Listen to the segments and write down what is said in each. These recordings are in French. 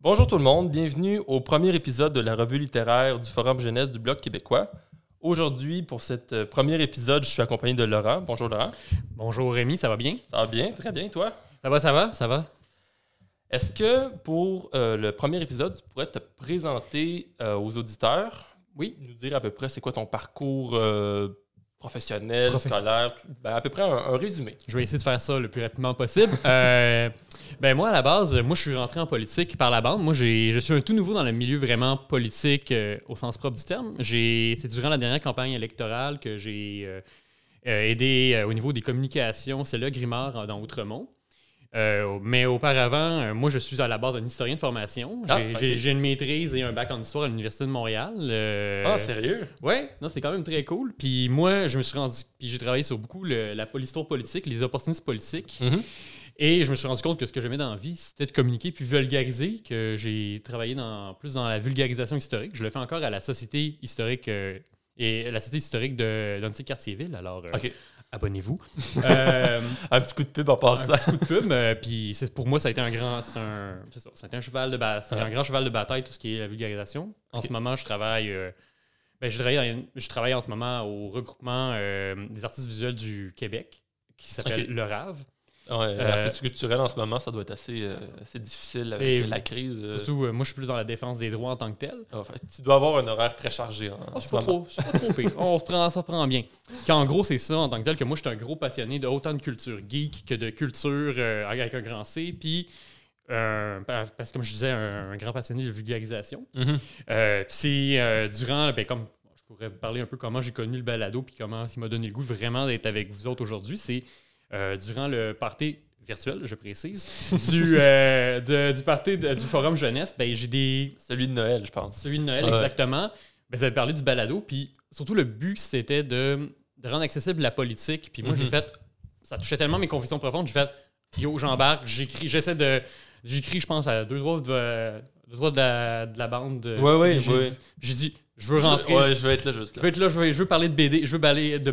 Bonjour tout le monde, bienvenue au premier épisode de la revue littéraire du Forum jeunesse du Bloc québécois. Aujourd'hui, pour cet euh, premier épisode, je suis accompagné de Laurent. Bonjour Laurent. Bonjour Rémi, ça va bien? Ça va bien, très bien, toi? Ça va, ça va, ça va. Est-ce que pour euh, le premier épisode, tu pourrais te présenter euh, aux auditeurs? Oui. Nous dire à peu près c'est quoi ton parcours euh, professionnel, Profe- scolaire, ben, à peu près un, un résumé. Je vais essayer de faire ça le plus rapidement possible. Euh, ben moi, à la base, moi, je suis rentré en politique par la bande. Moi, j'ai, je suis un tout nouveau dans le milieu vraiment politique euh, au sens propre du terme. J'ai, c'est durant la dernière campagne électorale que j'ai euh, euh, aidé euh, au niveau des communications. C'est là Grimard euh, dans Outremont. Euh, mais auparavant, euh, moi, je suis à la base un historien de formation. Ah, J'ai, une maîtrise et un bac en histoire à l'Université de Montréal. Euh, Ah, sérieux? Ouais, non, c'est quand même très cool. Puis moi, je me suis rendu, puis j'ai travaillé sur beaucoup l'histoire politique, les opportunistes politiques. Mhm. Et je me suis rendu compte que ce que j'aimais dans la vie, c'était de communiquer puis vulgariser, que j'ai travaillé dans, plus dans la vulgarisation historique. Je le fais encore à la Société historique euh, et la Société historique de d'Annecy-Cartierville. Alors. Abonnez-vous. Euh, Un petit coup de pub en un passant. petit coup de pub. euh, puis pour moi, ça a été un grand, c'est un, c'est ça, ça a été un cheval de ba- c'est Ouais. un grand cheval de bataille tout ce qui est la vulgarisation. En ce moment, je travaille, euh, ben, je travaille, dans- je travaille en ce moment au regroupement des artistes visuels du Québec qui s'appelle. Le Rave. Ouais, Euh, L'artiste culturel en ce moment, ça doit être assez, euh, assez difficile avec la crise. euh. Surtout, euh, moi, je suis plus dans la défense des droits en tant que tel. Enfin, tu dois avoir un horaire très chargé. Ah, en c'est ce pas trop, pas trop pire. On se prend, ça prend bien. Qu'en gros, c'est ça en tant que tel que moi, je suis un gros passionné de autant de culture geek que de culture avec un grand C. Puis, euh, parce que comme je disais, un, un grand passionné de vulgarisation. Euh, puis c'est euh, durant, ben, comme je pourrais vous parler un peu comment j'ai connu le balado puis comment ça m'a donné le goût vraiment d'être avec vous autres aujourd'hui, c'est euh, durant le party virtuel, je précise, du, euh, de- du party de- du forum jeunesse, ben, j'ai des, Celui de Noël, je pense. celui de Noël, Ouais. exactement. Ben, vous avez parlé du balado, puis surtout le but, c'était de, de rendre accessible la politique. Puis moi, j'ai Mhm. fait, ça touchait tellement mes convictions profondes, j'ai fait, yo, j'embarque, j'écris, j'essaie de, j'écris, je pense, à deux doigts de, deux doigts de, la, de la bande. de- Ouais, ouais, puis j'ai, ouais. J'ai dit, je veux Je- rentrer, Ouais, je, être là veux être là, je veux, je veux parler de BD, je veux parler de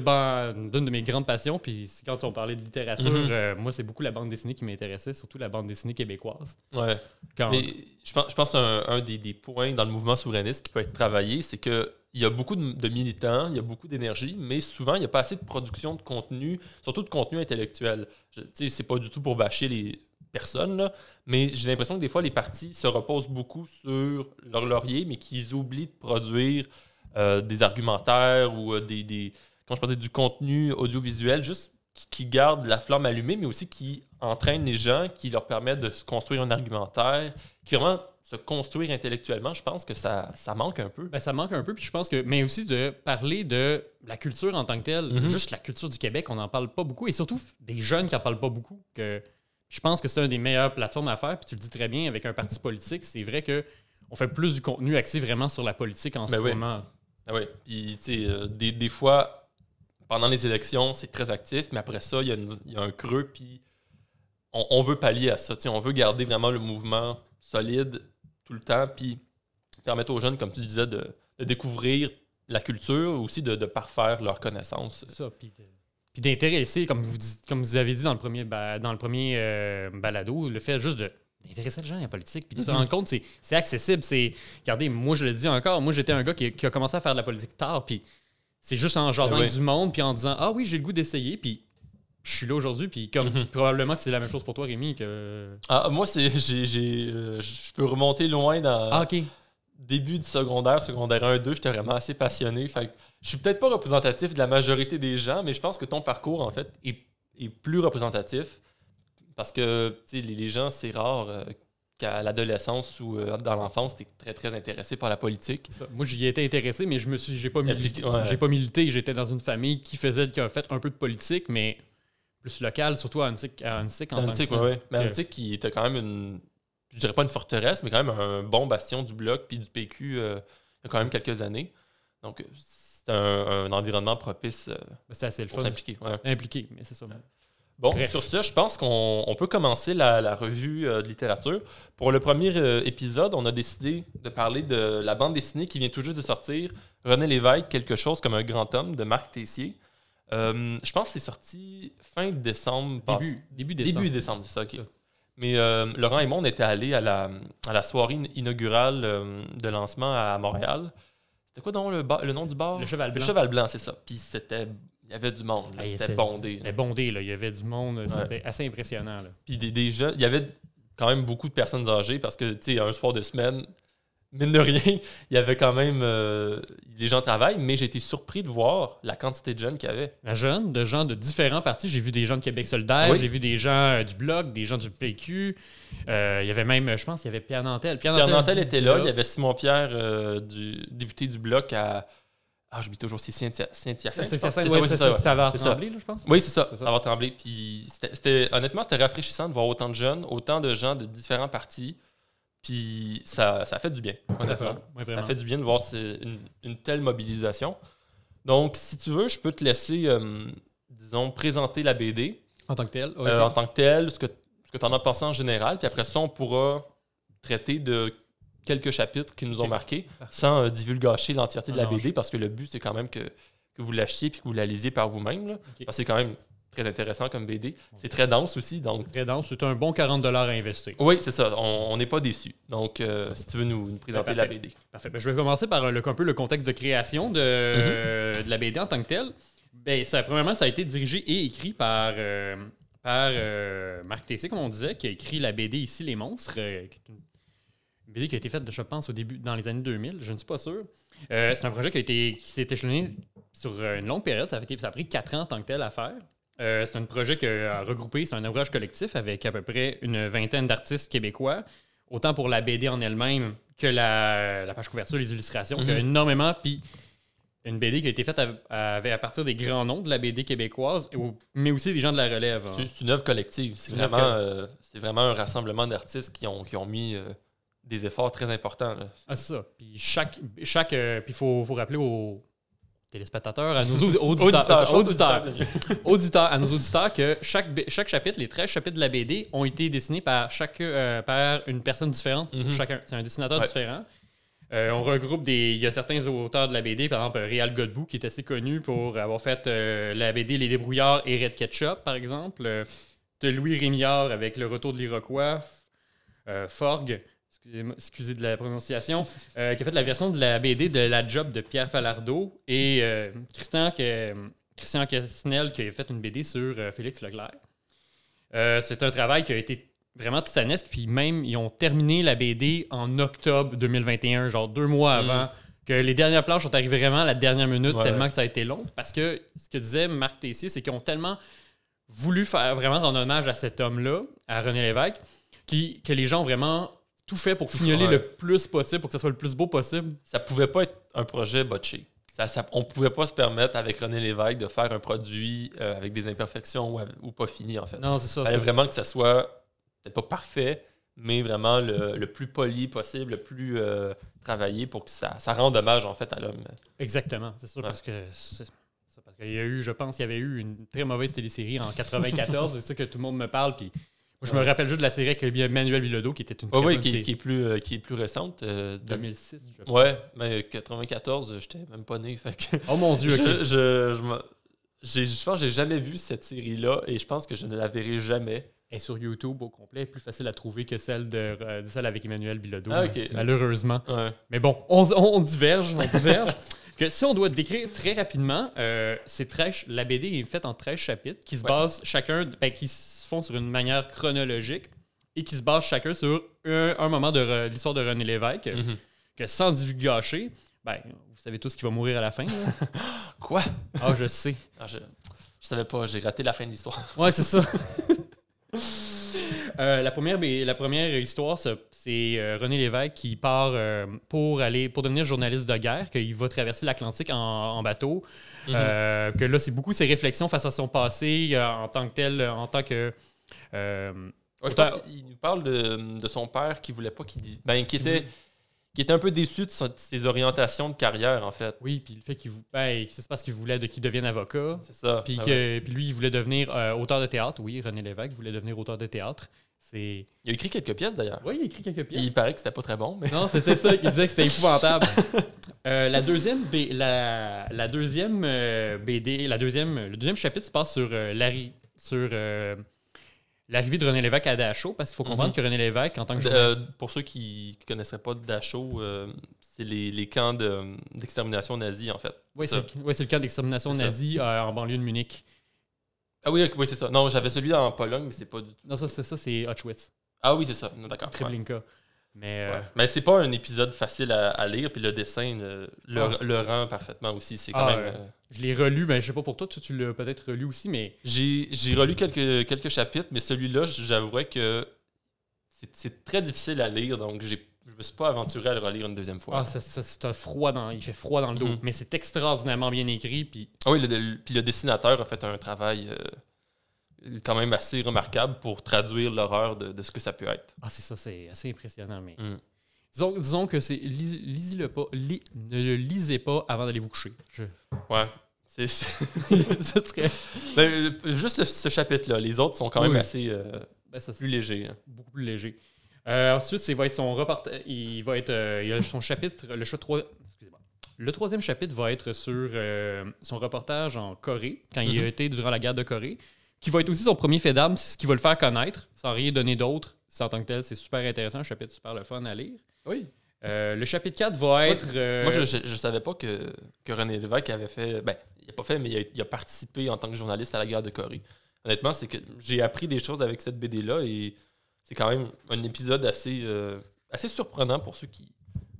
d'une de mes grandes passions. Puis quand on parlait de littérature, Mhm. euh, moi, c'est beaucoup la bande dessinée qui m'intéressait, surtout la bande dessinée québécoise. Ouais. Quand, Mais je pense, je pense un, un des, des points dans le mouvement souverainiste qui peut être travaillé, c'est que il y a beaucoup de, de militants, il y a beaucoup d'énergie, mais souvent, il n'y a pas assez de production de contenu, surtout de contenu intellectuel. Tu sais, c'est pas du tout pour bâcher les personnes, là, mais j'ai l'impression que des fois, les partis se reposent beaucoup sur leur laurier, mais qu'ils oublient de produire euh, des argumentaires ou euh, des, des comment je dire, du contenu audiovisuel, juste qui, qui garde la flamme allumée, mais aussi qui entraîne les gens, qui leur permet de se construire un argumentaire, qui vraiment se construire intellectuellement. Je pense que ça, ça manque un peu. Ben, ça manque un peu, puis je pense que. Mais aussi de parler de la culture en tant que telle, Mhm. juste la culture du Québec, on n'en parle pas beaucoup, et surtout des jeunes qui n'en parlent pas beaucoup. Que je pense que c'est une des meilleures plateformes à faire, puis tu le dis très bien avec un parti politique. C'est vrai que on fait plus du contenu axé vraiment sur la politique en Ben ce oui. moment. Ah ouais. Puis, tu sais, euh, des, des fois, pendant les élections, c'est très actif, mais après ça, il y, y a un creux, puis on, on veut pallier à ça. Tu sais, on veut garder vraiment le mouvement solide tout le temps, puis permettre aux jeunes, comme tu disais, de, de découvrir la culture, aussi de, de parfaire leurs connaissances. Ça. Puis de- puis d'intéresser, comme vous, dites- comme vous avez dit dans le premier, ba- dans le premier euh, balado, le fait juste de d'intéresser les gens à la politique, puis de se rendre compte, c'est c'est accessible. C'est, regardez, moi je le dis encore, moi j'étais un gars qui, qui a commencé à faire de la politique tard, puis c'est juste en jasant Ah du monde, puis en disant ah oui j'ai le goût d'essayer, puis je suis là aujourd'hui, puis comme Mhm. probablement que c'est la même chose pour toi Rémi que Ah, moi, c'est j'ai, euh, je peux remonter loin dans ah ok début du secondaire, secondaire 1-2, j'étais vraiment assez passionné. Fait je suis peut-être pas représentatif de la majorité des gens, mais je pense que ton parcours, en fait, est, est plus représentatif. Parce que, tu sais, les, les gens, c'est rare euh, qu'à l'adolescence ou euh, dans l'enfance, tu es très, très intéressé par la politique. Moi, j'y étais intéressé, mais je me suis, j'ai pas milité. Ouais. J'ai pas milité. J'étais dans une famille qui faisait, qui a fait un peu de politique, mais plus locale, surtout à Annecy, à Annecy en tant que Antique, tel. ouais. Mais Que- Antique, qui était quand même une, je dirais pas une forteresse, mais quand même un bon bastion du bloc puis du PQ euh, il y a quand même quelques années. Donc, c'est un, un environnement propice euh, Ben, C'est assez le fun. s'impliquer. ouais. Impliqué, mais c'est ça. Bon, Bref. sur ce, je pense qu'on on peut commencer la, la revue euh, de littérature. Pour le premier euh, épisode, on a décidé de parler de la bande dessinée qui vient tout juste de sortir, René Lévesque, quelque chose comme un grand homme de Marc Tessier. Euh, je pense que c'est sorti fin décembre. Début, début décembre. Début décembre, c'est ça, ok. Ça. Mais Laurent et moi, on était allés à la, à la soirée inaugurale de lancement à Montréal. C'était quoi donc le, bar- le nom du bar? Le Cheval Le Blanc. Cheval Blanc, c'est ça. Puis c'était... Il y avait du monde. là. Hey, C'était bondé. C'était bondé, là. Il y avait du monde. Ouais. C'était assez impressionnant, là. Puis des, des jeunes, il y avait quand même beaucoup de personnes âgées parce que, tu sais, un soir de semaine, mine de rien, il y avait quand même. euh, les gens travaillent, mais j'ai été surpris de voir la quantité de jeunes qu'il y avait. La jeune, de gens de différents partis. J'ai vu des gens de Québec solidaire, Oui. j'ai vu des gens euh, du Bloc, des gens du PQ. Euh, il y avait même, euh, je pense, il y avait Pierre Nantel. Pierre Nantel était là, il y avait Simon Pierre, du député du Bloc à. Ah, j'oublie toujours, c'est Saint-Hyacinthe. Je ça, oui, c'est ça, va trembler, je pense. Oui, c'est ça, ça va trembler. Puis honnêtement, c'était rafraîchissant de voir autant de jeunes, autant de gens de différents partis. Puis ça, ça fait du bien, honnêtement. Ça fait du bien de voir une, une telle mobilisation. Donc, si tu veux, je peux te laisser, euh, disons, présenter la BD En tant que tel. euh, en tant que telle, ce que, ce que tu en as pensé en général. Puis après ça, on pourra traiter de quelques chapitres qui nous ont marqués sans euh, divulgacher l'entièreté de la BD parce que le but, c'est quand même que, que vous l'achetiez puis que vous la lisiez par vous-même. Parce que c'est quand même très intéressant comme BD. C'est très dense aussi, donc C'est très dense. C'est un bon 40 à investir. oui, c'est ça. On n'est pas déçus. Donc, euh, si tu veux nous, nous présenter la. BD. Parfait. Ben, je vais commencer par euh, le, un peu le contexte de création de, Mm-hmm. de la BD en tant que telle. Ben, ça, premièrement, ça a été dirigé et écrit par, euh, par euh, Marc Tessier, comme on disait, qui a écrit la BD Ici les monstres, qui est une BD qui a été faite, je pense, au début, dans les années 2000, je ne suis pas sûr. Euh, c'est un projet qui, a été, qui s'est échelonné sur une longue période. Ça a, été- ça a pris quatre ans en tant que tel à faire. Euh, c'est un projet qui a regroupé, c'est un ouvrage collectif avec à peu près une vingtaine d'artistes québécois, autant pour la BD en elle-même que la, la page couverture, les illustrations, Mhm. qu'il y a énormément. Puis une BD qui a été faite à, à- à partir des grands noms de la BD québécoise, mais aussi des gens de la relève. hein. C'est une œuvre collective. C'est vraiment, euh, vraiment un rassemblement d'artistes qui ont, qui ont mis euh, des efforts très importants. là. Ah, c'est ça. Puis chaque. chaque euh, puis il faut, faut rappeler aux téléspectateurs, à nos audi- auditeurs, auditeurs, auditeurs, à nos auditeurs, que chaque, chaque chapitre, les 13 chapitres de la BD, ont été dessinés par, chaque, euh, par une personne différente pour Mhm. chacun. C'est un dessinateur Ouais. différent. Euh, on regroupe des. Il y a certains auteurs de la BD, par exemple Réal Godbout, qui est assez connu pour avoir fait euh, la BD Les Débrouillards et Red Ketchup, par exemple. De Louis Rémillard avec Le Retour de l'Iroquois. Forgue, excusez de la prononciation, euh, qui a fait la version de la BD de La Job de Pierre Falardeau. Et euh, Christian, que- Christian Casnel qui a fait une BD sur euh, Félix Leclerc. C'est un travail qui a été vraiment titanesque. Puis même, ils ont terminé la BD en octobre 2021, genre deux mois Mm. avant. Que les dernières planches sont arrivées vraiment à la dernière minute, Ouais. tellement que ça a été long. Parce que ce que disait Marc Tessier, c'est qu'ils ont tellement voulu faire vraiment rendre hommage à cet homme-là, à René Lévesque, qui, que les gens ont vraiment tout fait pour fignoler Ouais. le plus possible, pour que ce soit le plus beau possible. Ça pouvait pas être un projet botché. Ça, ça- on pouvait pas se permettre avec René Lévesque de faire un produit euh, avec des imperfections ou, pas fini, en fait. Non, c'est ça. Il fallait vraiment que ça soit peut-être pas parfait, mais vraiment le, le plus poli possible, le plus euh, travaillé pour que ça, ça rende hommage, en fait, à l'homme. Exactement, c'est sûr, Ouais. parce que parce qu'il y a eu, je pense, qu'il y avait eu une très mauvaise télésérie en 94, c'est ça que tout le monde me parle, puis je me rappelle juste de la série avec Manuel Bilodeau, qui était une très Oui, oui, bonne qui, série. qui est plus, euh, qui est plus récente. euh, de- 2006, je pense. Ouais, mais 94, j'étais même pas né. Fait que Oh mon Dieu, je, je, je, je pense que j'ai jamais vu cette série-là et je pense que je ne la verrai jamais. Est sur YouTube au complet, plus facile à trouver que celle, de, euh, de celle avec Emmanuel Bilodeau, Ah, malheureusement. Ouais. Mais bon, on, on diverge, on diverge. que si on doit décrire très rapidement, euh, c'est 13 la BD est faite en 13 chapitres qui se Ouais. basent chacun, ben, qui se font sur une manière chronologique et qui se basent chacun sur un, un moment de re- l'histoire de René Lévesque, Mhm. que sans divulgacher, ben, vous savez tous qu'il va mourir à la fin. Quoi? Ah, je sais. Ah, je, je savais pas, j'ai raté la fin de l'histoire. Ouais, c'est ça. Euh, la, première, la première histoire, c'est euh, René Lévesque qui part euh, pour aller pour devenir journaliste de guerre, qu'il va traverser l'Atlantique en, en bateau. Mhm. Euh, que là, c'est beaucoup ses réflexions face à son passé en tant que tel, en tant que. euh, Ouais, je pense qu'il nous parle de, de son père qui voulait pas qu'il dise. Ben, qui était, qui était un peu déçu de, ses orientations de carrière, en fait. oui, puis le fait qu'il ben, c'est parce qu'il voulait de- qu'il devienne avocat. C'est ça. Puis, Ah ouais. puis lui, il voulait devenir euh, auteur de théâtre. Oui, René Lévesque voulait devenir auteur de théâtre. C'est. Il a écrit quelques pièces d'ailleurs. Oui, il a écrit quelques pièces. Il paraît que c'était pas très bon, mais. Non, c'était ça. Il disait que c'était épouvantable. Euh, la deuxième, B- la, la deuxième euh, BD, la deuxième, le deuxième chapitre se passe sur Larry, sur l'arrivée de René Lévesque à Dachau, parce qu'il faut comprendre Mhm. que René Lévesque, en tant que journaliste- euh, pour ceux qui ne connaisseraient pas Dachau, euh, c'est les, les camps de- d'extermination nazie, en fait. Oui, c'est le cas d'extermination nazie euh, en banlieue de Munich. Ah oui, oui c'est ça. Non, j'avais celui en Pologne, mais c'est pas du tout. Non, ça, c'est ça, c'est Auschwitz, Ah oui, c'est ça. D'accord. ouais. Mais euh. Mais c'est pas un épisode facile à, à lire, puis le dessin le, Ah. le rend parfaitement aussi. C'est quand Ah, même. euh, je l'ai relu, mais je sais pas pour toi, tu, tu l'as peut-être relu aussi, mais J'ai j'ai relu quelques, quelques chapitres, mais celui-là, j'avourais que c'est- c'est très difficile à lire, donc j'ai- je me suis pas aventuré à le relire une deuxième fois. ah, ça, ça, c'est un froid dans, il fait froid dans le dos. Mhm. Mais c'est extraordinairement bien écrit, puis Ah oui, le, le- puis le dessinateur a fait un travail euh, quand même assez remarquable pour traduire l'horreur de, de ce que ça peut être. ah, c'est ça, c'est assez impressionnant. Mais Mm. disons, disons que c'est lis- lisez-le pas, ne le lisez pas avant d'aller vous coucher. Je- Ouais. C'est serait Ben, juste ce chapitre-là. Les autres sont quand même assez euh, ben, ça, plus légers. hein. beaucoup plus léger. Euh, ensuite, c'est va être son reportage. Il va être, euh, il y a son chapitre, le excusez-moi. Le troisième chapitre va être sur euh, son reportage en Corée, quand il a Mhm. été durant la guerre de Corée, qui va être aussi son premier fait d'armes, ce qui va le faire connaître, sans rien donner d'autre. C'est En tant que tel, c'est super intéressant, un chapitre super le fun à lire. Oui. Euh, le chapitre 4 va être. euh, Moi, je, je savais pas que, que René Lévesque avait fait. Ben, il a pas fait, mais il a, il a participé en tant que journaliste à la guerre de Corée. Honnêtement, c'est que j'ai appris des choses avec cette BD-là et c'est quand même un épisode assez, euh, assez surprenant pour ceux qui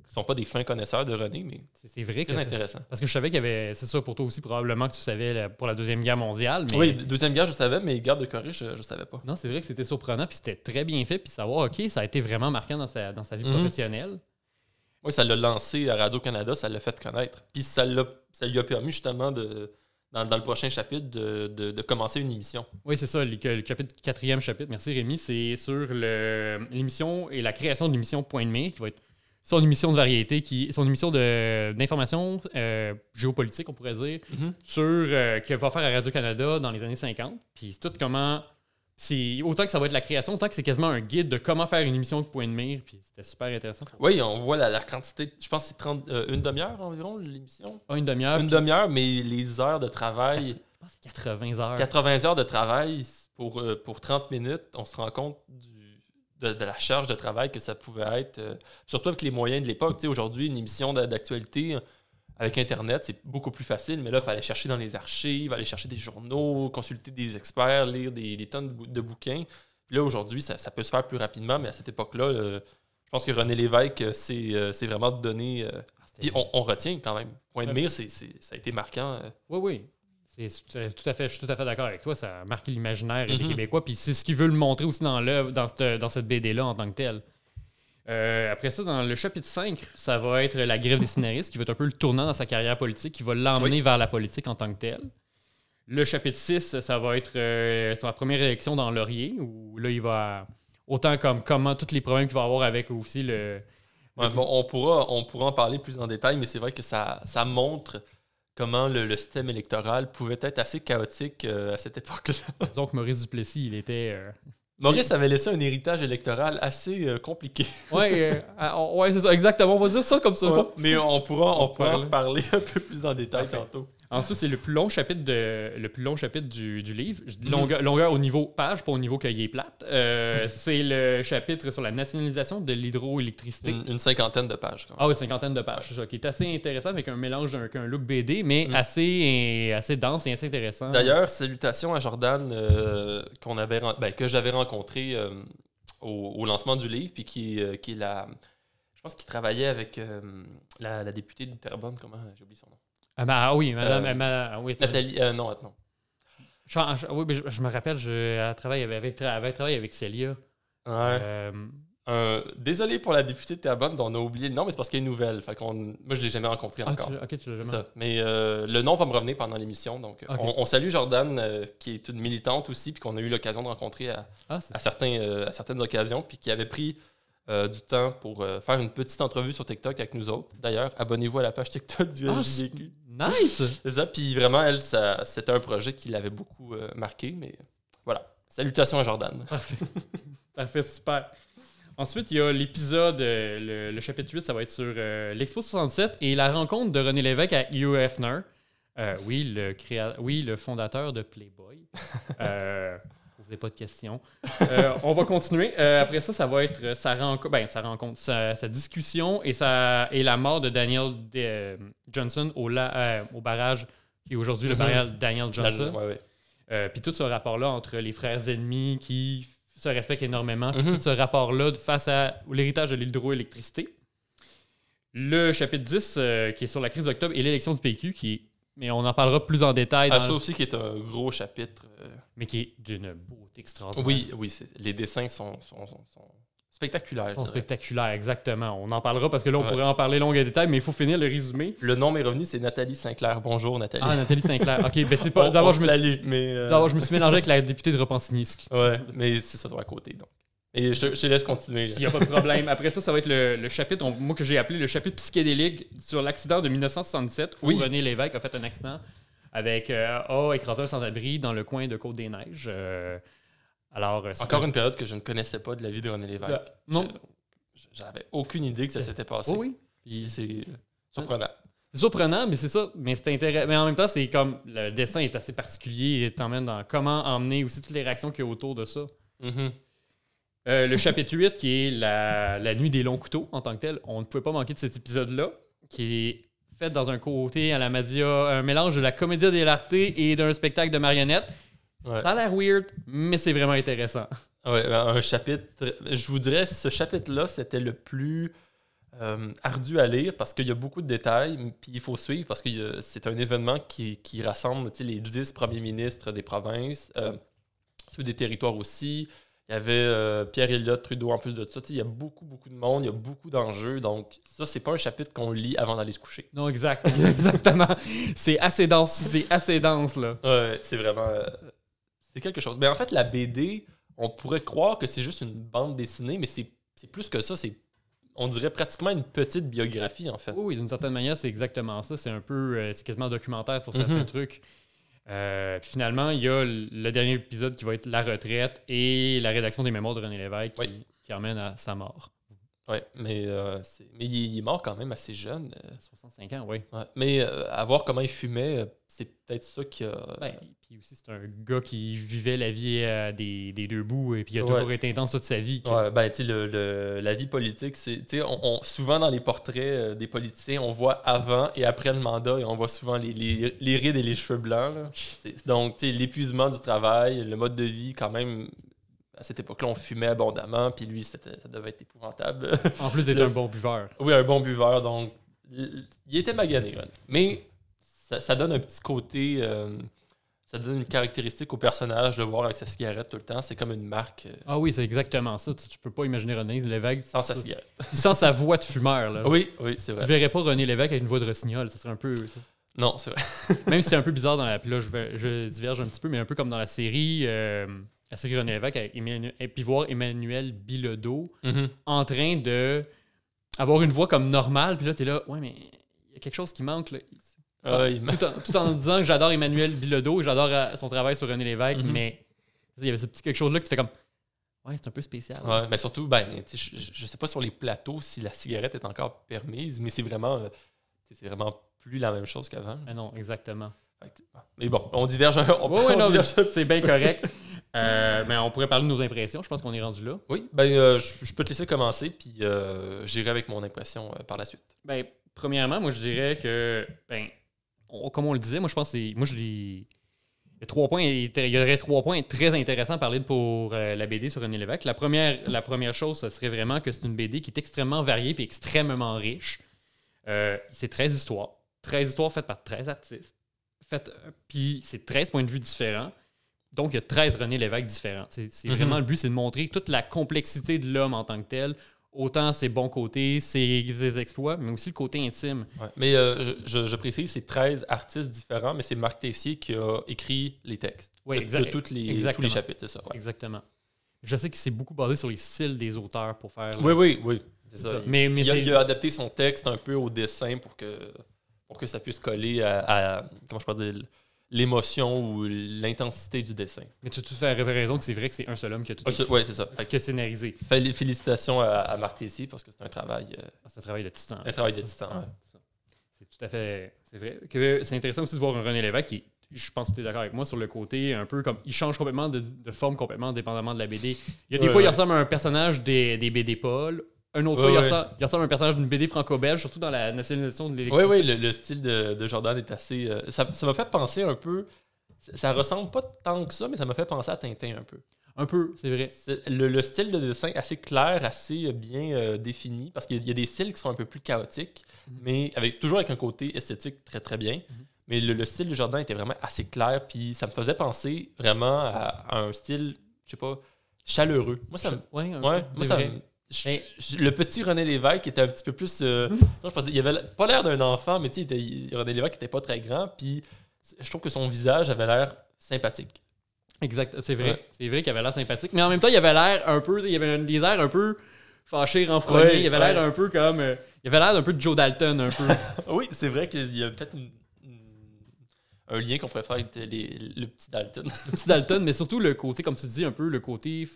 ne sont pas des fins connaisseurs de René, mais c'est vrai que. très c'est- intéressant. Parce que je savais qu'il y avait. C'est ça pour toi aussi, probablement que tu savais la- pour la Deuxième Guerre mondiale. Mais... Oui, Deuxième Guerre, je savais, mais guerre de Corée, je ne savais pas. Non, c'est vrai que c'était surprenant, puis c'était très bien fait, puis savoir, OK, ça a été vraiment marquant dans sa, dans sa vie Mhm. professionnelle. Oui, ça l'a lancé à Radio-Canada, ça l'a fait connaître. Puis ça, l'a- ça lui a permis justement de, dans, dans le prochain chapitre de, de- de commencer une émission. Oui, c'est ça, le, le chapitre, quatrième chapitre, merci Rémi, c'est sur l'émission et la création de l'émission Point de mire, qui va être son émission de variété, qui, son émission d'information euh, géopolitique, on pourrait dire, sur euh, qu'elle va faire à Radio-Canada dans les années 50. Puis c'est tout comment. Autant que ça va être la création, autant que c'est quasiment un guide de comment faire une émission de point de mire. Puis c'était super intéressant. Oui, on voit la, la quantité, je pense que c'est 30, euh, une demi-heure environ l'émission? Ah, une demi-heure. Une puis- demi-heure, mais les heures de travail, Je pense que c'est 80 heures. 80 heures de travail pour, euh, pour 30 minutes, on se rend compte du- de, de la charge de travail que ça pouvait être, euh, surtout avec les moyens de l'époque. Tu sais, Aujourd'hui, une émission d'a- d'actualité euh, avec Internet, c'est beaucoup plus facile, mais là, il fallait chercher dans les archives, aller chercher des journaux, consulter des experts, lire des, des tonnes de, bou- de bouquins. Puis là, aujourd'hui, ça, ça peut se faire plus rapidement, mais à cette époque-là, euh, je pense que René Lévesque, c'est euh, c'est vraiment de donner. euh, Ah, puis on, on retient quand même. Point de mire, c'est c'est- ça a été marquant. Oui, oui. C'est tout à- fait, je suis tout à fait d'accord avec toi. Ça a marqué l'imaginaire des Mhm. Québécois. Puis c'est ce qu'il veut le montrer aussi dans l'œuvre, dans cette, dans cette BD-là en tant que telle. Euh, après ça, dans le chapitre 5, ça va être la grève des scénaristes, qui va être un peu le tournant dans sa carrière politique, qui va l'emmener vers la politique en tant que telle. Le chapitre 6, ça va être euh, sa première élection dans Laurier, où là, il va. Autant comme comment tous les problèmes qu'il va avoir avec aussi le. Ouais, bon, on, pourra, on pourra en parler plus en détail, mais c'est vrai que ça, ça montre comment le, le système électoral pouvait être assez chaotique euh, à cette époque-là. Disons que Maurice Duplessis, il était. euh, Maurice avait laissé un héritage électoral assez euh, compliqué. On- ouais c'est ça, exactement. On va dire ça comme ça. mais on pourra, on On pourra en parler. reparler un peu plus en détail Parfait. tantôt. Ensuite, c'est le plus long chapitre, de, le plus long chapitre du, du livre. Mhm. longueur, longueur au niveau page, pas au niveau est plate. Euh, c'est le chapitre sur la nationalisation de l'hydroélectricité. Une, une cinquantaine de pages. Quand même. Ah oui, cinquantaine de pages, ça, qui est assez intéressant avec un mélange d'un qu'un look BD, mais Mhm. assez, assez dense et assez intéressant. D'ailleurs, salutations à Jordan euh, qu'on avait, ren- ben, que j'avais rencontré euh, au, au lancement du livre, puis qui, qui est la. Je pense qu'il travaillait avec la, la députée de Terrebonne, comment J'ai oublié son nom. Ah, bah, ah oui, madame. Euh, ah oui, Nathalie. euh, non, attends. je, je- oui, mais je, je me rappelle, je, travaille avec, avec- avec Célia. Ouais. Euh, Euh, désolé pour la députée de Terrebonne dont on a oublié le nom, mais c'est parce qu'elle est nouvelle. Fait moi, je l'ai jamais rencontrée ah, encore. tu, ok, tu l'as jamais. ça. Mais euh, le nom va me revenir pendant l'émission. Donc, on, on salue Jordan, euh, qui est une militante aussi, puis qu'on a eu l'occasion de rencontrer à, Ah, c'est à, certains, à certaines occasions, puis qui avait pris euh, du temps pour euh, faire une petite entrevue sur TikTok avec nous autres. D'ailleurs, abonnez-vous à la page TikTok du Ah, LJDQ. Nice! C'est ça. Puis vraiment, elle, c'était un projet qui l'avait beaucoup euh, marqué. Mais voilà. Salutations à Jordan. Parfait. Parfait, super. Ensuite, il y a l'épisode, euh, le, le chapitre 8, ça va être sur l'Expo 67 et la rencontre de René Lévesque à Hugh Hefner. Oui, le créa... oui, le fondateur de Playboy. Pas de questions. Euh, on va continuer. Euh, après ça, ça va être euh, sa rencontre, ben, sa, rencontre sa, sa discussion et, sa, et la mort de Daniel de- Johnson au, la- au barrage, qui est aujourd'hui le Mhm. barrage Daniel Johnson. Ouais, ouais. Puis tout ce rapport-là entre les frères ennemis qui se respectent énormément, puis Mhm. tout ce rapport-là face à l'héritage de l'hydroélectricité. Le chapitre 10, euh, qui est sur la crise d'octobre et l'élection du PQ, qui est- mais on en parlera plus en détail, Ah, dans- ça aussi qui est un gros chapitre. euh, mais qui est d'une beauté extraordinaire. Oui, oui, les dessins sont, sont, sont- sont spectaculaires. Ils sont spectaculaires, exactement. On en parlera parce que là, on Ouais. pourrait en parler long et détail, mais il faut finir le résumé. Le nom m'est revenu, c'est Nathalie Sinclair. Bonjour, Nathalie. Ah, Nathalie Sinclair. OK, ben c'est pas... D'abord, je, me suis... mais. euh, je me suis mélangé avec la députée de Repentigny. Ouais, mais c'est ça, toi à côté. Donc. Et je te, je te laisse continuer. Il n'y a pas de problème. Après ça, ça va être le, le chapitre, on- moi que j'ai appelé le chapitre psychédélique sur l'accident de 1977 où Oui. René Lévesque a fait un accident avec euh, A écrasé un sans-abri dans le coin de Côte-des-Neiges. Euh, alors, euh, Encore un- une période que je ne connaissais pas de la vie de René Lévesque. Non. Je- J'avais aucune idée que ça s'était passé. Oh oui. C'est surprenant. C'est surprenant, mais c'est ça. Mais c'est intéressant. Mais en même temps, c'est comme le dessin est assez particulier et t'emmène dans comment emmener aussi toutes les réactions qu'il y a autour de ça. Mhm. Euh, le chapitre 8, qui est la, la nuit des longs couteaux en tant que tel, on ne pouvait pas manquer de cet épisode-là, qui est fait dans un côté à la média, un mélange de la comédie dell'arte et d'un spectacle de marionnettes. Ouais. Ça a l'air weird, mais c'est vraiment intéressant. Ouais, un chapitre. Je vous dirais, ce chapitre-là, c'était le plus euh, ardu à lire parce qu'il y a beaucoup de détails, puis il faut suivre parce que c'est un événement qui, qui rassemble les 10 premiers ministres des provinces, euh, ceux des territoires aussi. Il y avait euh, Pierre Elliott Trudeau en plus de ça. Il y a beaucoup, beaucoup de monde, il y a beaucoup d'enjeux. Donc, ça, c'est pas un chapitre qu'on lit avant d'aller se coucher. Non, exact. Exactement. C'est assez dense. C'est assez dense, là. Ouais, c'est vraiment. euh, c'est quelque chose. Mais en fait, la BD, on pourrait croire que c'est juste une bande dessinée, mais c'est plus que ça. C'est, on dirait pratiquement une petite biographie, en fait. Oui, oui, d'une certaine manière, c'est exactement ça. C'est un peu, euh, c'est quasiment documentaire pour certains Mhm. trucs. Euh, puis finalement, il y a le dernier épisode qui va être la retraite et la rédaction des mémoires de René Lévesque qui, Oui. qui emmène à sa mort. Ouais, mais, euh, mais il, il est mort quand même assez jeune. euh, 65 ans, oui. ouais. Mais euh, à voir comment il fumait, euh, c'est peut-être ça qui a. Ben, puis aussi, c'est un gars qui vivait la vie euh, des, des deux bouts et puis il a Ouais. toujours été intense toute sa vie. que- Ouais, ben, tu sais, le, le- la vie politique, c'est. On, on- souvent dans les portraits euh, des politiciens, on voit avant et après le mandat et on voit souvent les, les, les rides et les cheveux blancs. là. Donc, tu sais, l'épuisement du travail, le mode de vie, quand même. À cette époque-là, on fumait abondamment, puis lui, ça devait être épouvantable. En plus d'être un bon buveur. oui, un bon buveur, donc. Il était magané. Mais ça, ça donne un petit côté. euh, ça donne une caractéristique au personnage de voir avec sa cigarette tout le temps. C'est comme une marque euh, Ah oui, c'est exactement ça. Tu, tu peux pas imaginer René Lévesque sans sa cigarette. sans sa voix de fumeur. Là. Oui, oui, c'est Tu vrai. verrais pas René Lévesque avec une voix de rossignol. Ça serait un peu. Non, c'est vrai. Même si c'est un peu bizarre dans la. Puis là, je, vais- je diverge un petit peu, mais un peu comme dans la série. euh, la série René Lévesque avec Emmanuel, et puis voir Emmanuel Bilodeau en train de avoir une voix comme normale. Puis là, t'es là, ouais, mais il y a quelque chose qui manque. Là. Ah, m'a- Tout, en, tout en disant que j'adore Emmanuel Bilodeau et j'adore euh, son travail sur René Lévesque, Mhm. mais il y avait ce petit quelque chose-là que tu fais comme. Ouais, c'est un peu spécial. Ouais, mais surtout, ben, tu sais, je, je sais pas sur les plateaux si la cigarette est encore permise, mais c'est vraiment, euh, c'est vraiment plus la même chose qu'avant. Mais non, exactement. Fait que, Mais bon, on diverge un. On, Ouais, ouais, on un c'est bien correct. Euh, mais on pourrait parler de nos impressions. Je pense qu'on est rendu là. Oui, ben, euh, je, je peux te laisser commencer, puis euh, j'irai avec mon impression euh, par la suite. Ben, premièrement, moi, je dirais que, ben, on- comme on le disait, moi, je pense que c'est- moi, je trois points, il y aurait trois points très intéressants à parler pour euh, la BD sur René Lévesque. La première, la première chose, ce serait vraiment que c'est une BD qui est extrêmement variée et extrêmement riche. Euh, c'est 13 histoires. 13 histoires faites par 13 artistes. Faites, euh, puis c'est 13 points de vue différents. Donc, il y a 13 René Lévesque différents. C'est c'est Mhm. vraiment le but, c'est de montrer toute la complexité de l'homme en tant que tel, autant ses bons côtés, ses, ses exploits, mais aussi le côté intime. Ouais. Mais euh, je, je précise, c'est 13 artistes différents, mais c'est Marc Tessier qui a écrit les textes. Oui, de, de toutes les, tous les chapitres, c'est ça. ouais. Exactement. Je sais qu'il s'est beaucoup basé sur les styles des auteurs pour faire. Oui, oui, oui. C'est ça. ça. Mais- mais il, a, il a adapté son texte un peu au dessin pour que, pour que ça puisse coller à, à- comment je peux dire, l'émotion ou l'intensité du dessin. Mais tu, tu fais raison que c'est vrai que c'est un seul homme qui a tout Ah, c'est ça. Fait scénarisé. félicitations à, à Marc Tessier parce que c'est un travail, euh, C'est un travail de titan. un travail de titan. ouais. C'est tout à fait. C'est vrai. que C'est intéressant aussi de voir un René Lévesque qui je pense que tu es d'accord avec moi sur le côté un peu comme il change complètement de, de forme complètement dépendamment de la BD. Il y a des Ouais, fois il ressemble à un personnage des, des BD Paul. Un autre Ouais, fois, il ressemble, il ressemble à un personnage d'une BD franco-belge, surtout dans la nationalisation de Oui, l'électricité. oui, le, le style de, de Jordan est assez. euh, ça m'a fait penser un peu. Ça, ressemble pas tant que ça, mais ça m'a fait penser à Tintin un peu. Un peu, c'est vrai. Le, le style de dessin assez clair, assez euh, bien euh, défini, parce qu'il y a- il y a des styles qui sont un peu plus chaotiques, Mhm. mais avec toujours avec un côté esthétique très très bien. Mais le, le style de Jordan était vraiment assez clair, puis ça me faisait penser vraiment à, à un style, je sais pas, chaleureux. Moi, ça me. Ouais, un Ouais, moi, ça Mais- je- le petit René Lévesque était un petit peu plus. euh, je pense, il avait pas l'air d'un enfant, mais tu sais, il était- il- René Lévesque était pas très grand, puis je trouve que son visage avait l'air sympathique. Exact, c'est vrai. Ouais. C'est vrai qu'il avait l'air sympathique, mais en même temps, il avait l'air un peu, il avait un- des airs un peu fâchés, renfrognés. Ouais, il avait l'air un peu comme, euh, il avait l'air d'un peu de Joe Dalton, un peu. Oui, c'est vrai qu'il y a peut-être une- un lien qu'on pourrait faire avec les- le petit Dalton. le petit Dalton, mais surtout le côté, comme tu dis, un peu le côté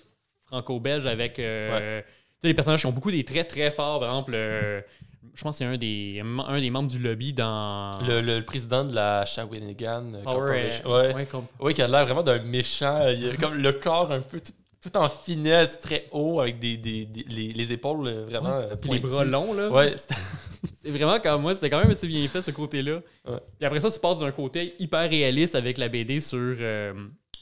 franco-belge avec euh, les personnages qui ont beaucoup des traits très forts. Par exemple, euh, je pense que c'est un des, un des membres du lobby dans. Le, le président de la Shawinigan Power, Corporation. Ouais. ouais, comme- Oui, qui a l'air vraiment d'un méchant. Il a comme le corps un peu tout, tout en finesse, très haut, avec des, des- des- les, les épaules vraiment. Puis les bras longs, là. Ouais, C'est vraiment comme moi, c'était quand même assez bien fait ce côté-là. Ouais. Puis après ça, tu passes d'un côté hyper réaliste avec la BD sur, euh,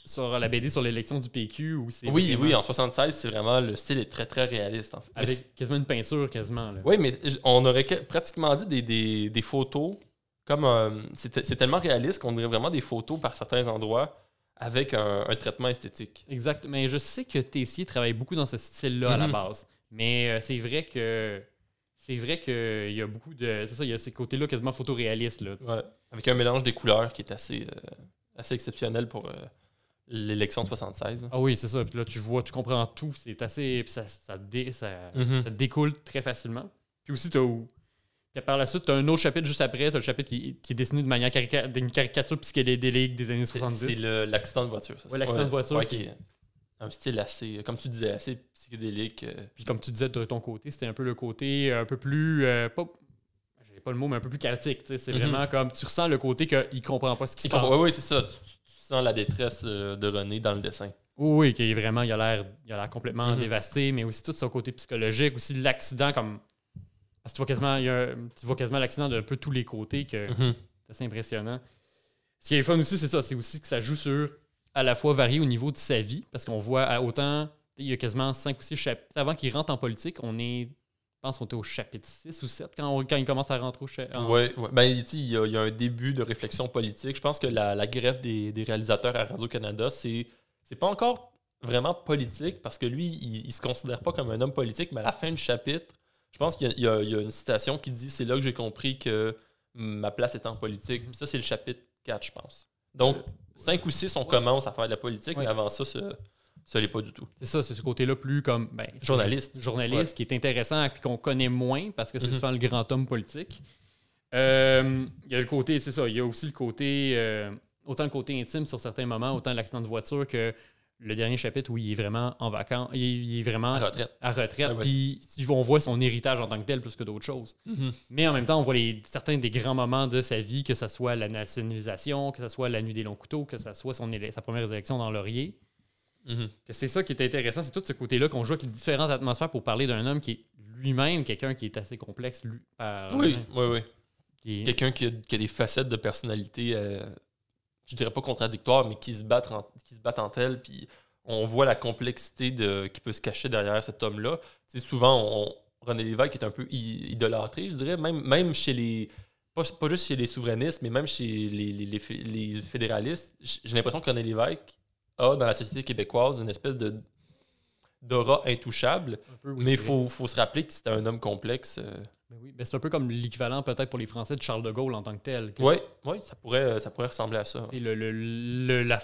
sur la BD sur l'élection du PQ où c'est oui, vraiment oui, en 76, c'est vraiment. Le style est très, très réaliste. En fait. Avec quasiment une peinture quasiment là. Oui, mais on aurait que- pratiquement dit des, des- des photos comme. euh, c'est tellement réaliste qu'on dirait vraiment des photos par certains endroits avec un, un traitement esthétique. Exact. Mais je sais que Tessier travaille beaucoup dans ce style-là à la Mhm. base. Mais euh, c'est vrai que c'est vrai qu'il y a beaucoup de. C'est ça, il y a ces côtés-là quasiment photoréalistes. Là. Ouais. Avec un mélange des couleurs qui est assez, euh, assez exceptionnel pour euh, l'élection de 76. Ah oui, c'est ça. Puis là, tu vois, tu comprends tout. C'est assez. Puis ça, ça, dé- ça, ça découle très facilement. Puis aussi, tu Puis par la suite, tu as un autre chapitre juste après. Tu as le chapitre qui, qui est dessiné de manière carica- d'une caricature psychédélique des années C'est 70. c'est l'accident de voiture. ça. Ouais, l'accident de voiture Ouais, qui- est un style assez, comme tu disais, assez psychédélique. euh, Puis comme tu disais de ton côté, c'était un peu le côté un peu plus. euh, pas, pas le mot, mais un peu plus chaotique. C'est Mhm. vraiment comme. Tu ressens le côté qu'il comprend pas ce qui se passe. ouais, ouais, c'est ça. Tu sens la détresse euh, de René dans le dessin. Oui, qui est vraiment, il a l'air, il a l'air complètement Mhm. dévasté, mais aussi tout son côté psychologique, aussi l'accident comme. Parce que tu vois quasiment, il y a un- tu vois quasiment l'accident d'un peu tous les côtés, que Mhm. c'est assez impressionnant. Ce qui est fun aussi, c'est ça, c'est aussi que ça joue sur à la fois varié au niveau de sa vie, parce qu'on voit à autant, il y a quasiment 5 ou 6 chapitres. Avant qu'il rentre en politique, on est, pense qu'on était au chapitre 6 ou 7 quand, on- quand il commence à rentrer au chapitre. Ouais. Ben, il y, a, il y a un début de réflexion politique. Je pense que la, la grève des, des réalisateurs à Radio-Canada, c'est c'est pas encore vraiment politique parce que lui, il, il se considère pas comme un homme politique, mais à la fin du chapitre, je pense qu'il y a- il y, une citation qui dit C'est là que j'ai compris que ma place est en politique. Puis ça, c'est le chapitre 4, je pense. Donc, 5 ou 6, on commence à faire de la politique, Ouais. mais avant ça, ce ça l'est pas du tout. C'est ça, c'est ce côté-là plus comme ben, Journaliste. journaliste qui est intéressant et qu'on connaît moins parce que c'est Mhm. souvent le grand homme politique. Euh, Il y a le côté, c'est ça, il y a aussi le côté, euh, autant le côté intime sur certains moments, autant l'accident de voiture que le dernier chapitre où il est vraiment en vacances, il, est vraiment À retraite. à retraite, Ah puis on voit son héritage en tant que tel plus que d'autres choses. Mais en même temps, on voit les, certains des grands moments de sa vie, que ce soit la nationalisation, que ce soit la nuit des longs couteaux, que ce soit son, sa première élection dans Laurier. Mhm. Que c'est ça qui est intéressant, c'est tout ce côté-là qu'on joue avec les différentes atmosphères pour parler d'un homme qui est lui-même quelqu'un qui est assez complexe, lui, par Oui, oui, oui. Qui est- quelqu'un qui a, qui a des facettes de personnalité, euh, je dirais pas contradictoires, mais qui se battent, en- qui se battent elles. Puis on voit la complexité de, qui peut se cacher derrière cet homme-là. Souvent, on, René Lévesque est un peu idolâtré, je dirais, même, même chez les. Pas, pas juste chez les souverainistes, mais même chez les, les- les fé- les fédéralistes. J'ai l'impression que René Lévesque a dans la société québécoise une espèce de d'aura intouchable. peu, oui, mais il faut, faut se rappeler que c'était un homme complexe. euh. Ben oui, ben c'est un peu comme l'équivalent peut-être pour les Français de Charles de Gaulle en tant que tel. que Oui, ouais, ça, pourrait, ça pourrait ressembler à ça. le, le, le- la-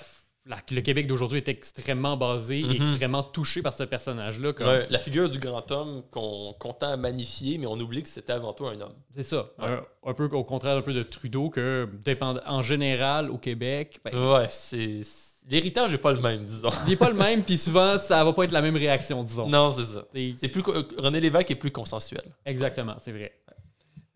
la- le Québec d'aujourd'hui est extrêmement basé et Mhm. extrêmement touché par ce personnage-là. comme- Ouais, la figure du grand homme qu'on qu'on tend à magnifier, mais on oublie que c'était avant tout un homme. C'est ça. Ouais. Un, un peu au contraire un peu de Trudeau que dépend, en général au Québec, ben, Ouais, c'est. L'héritage n'est pas le même, disons. il n'est pas le même, puis souvent ça va pas être la même réaction, disons. Non, c'est ça. C'est- C'est plus, co- René Lévesque est plus consensuel. Exactement, c'est vrai.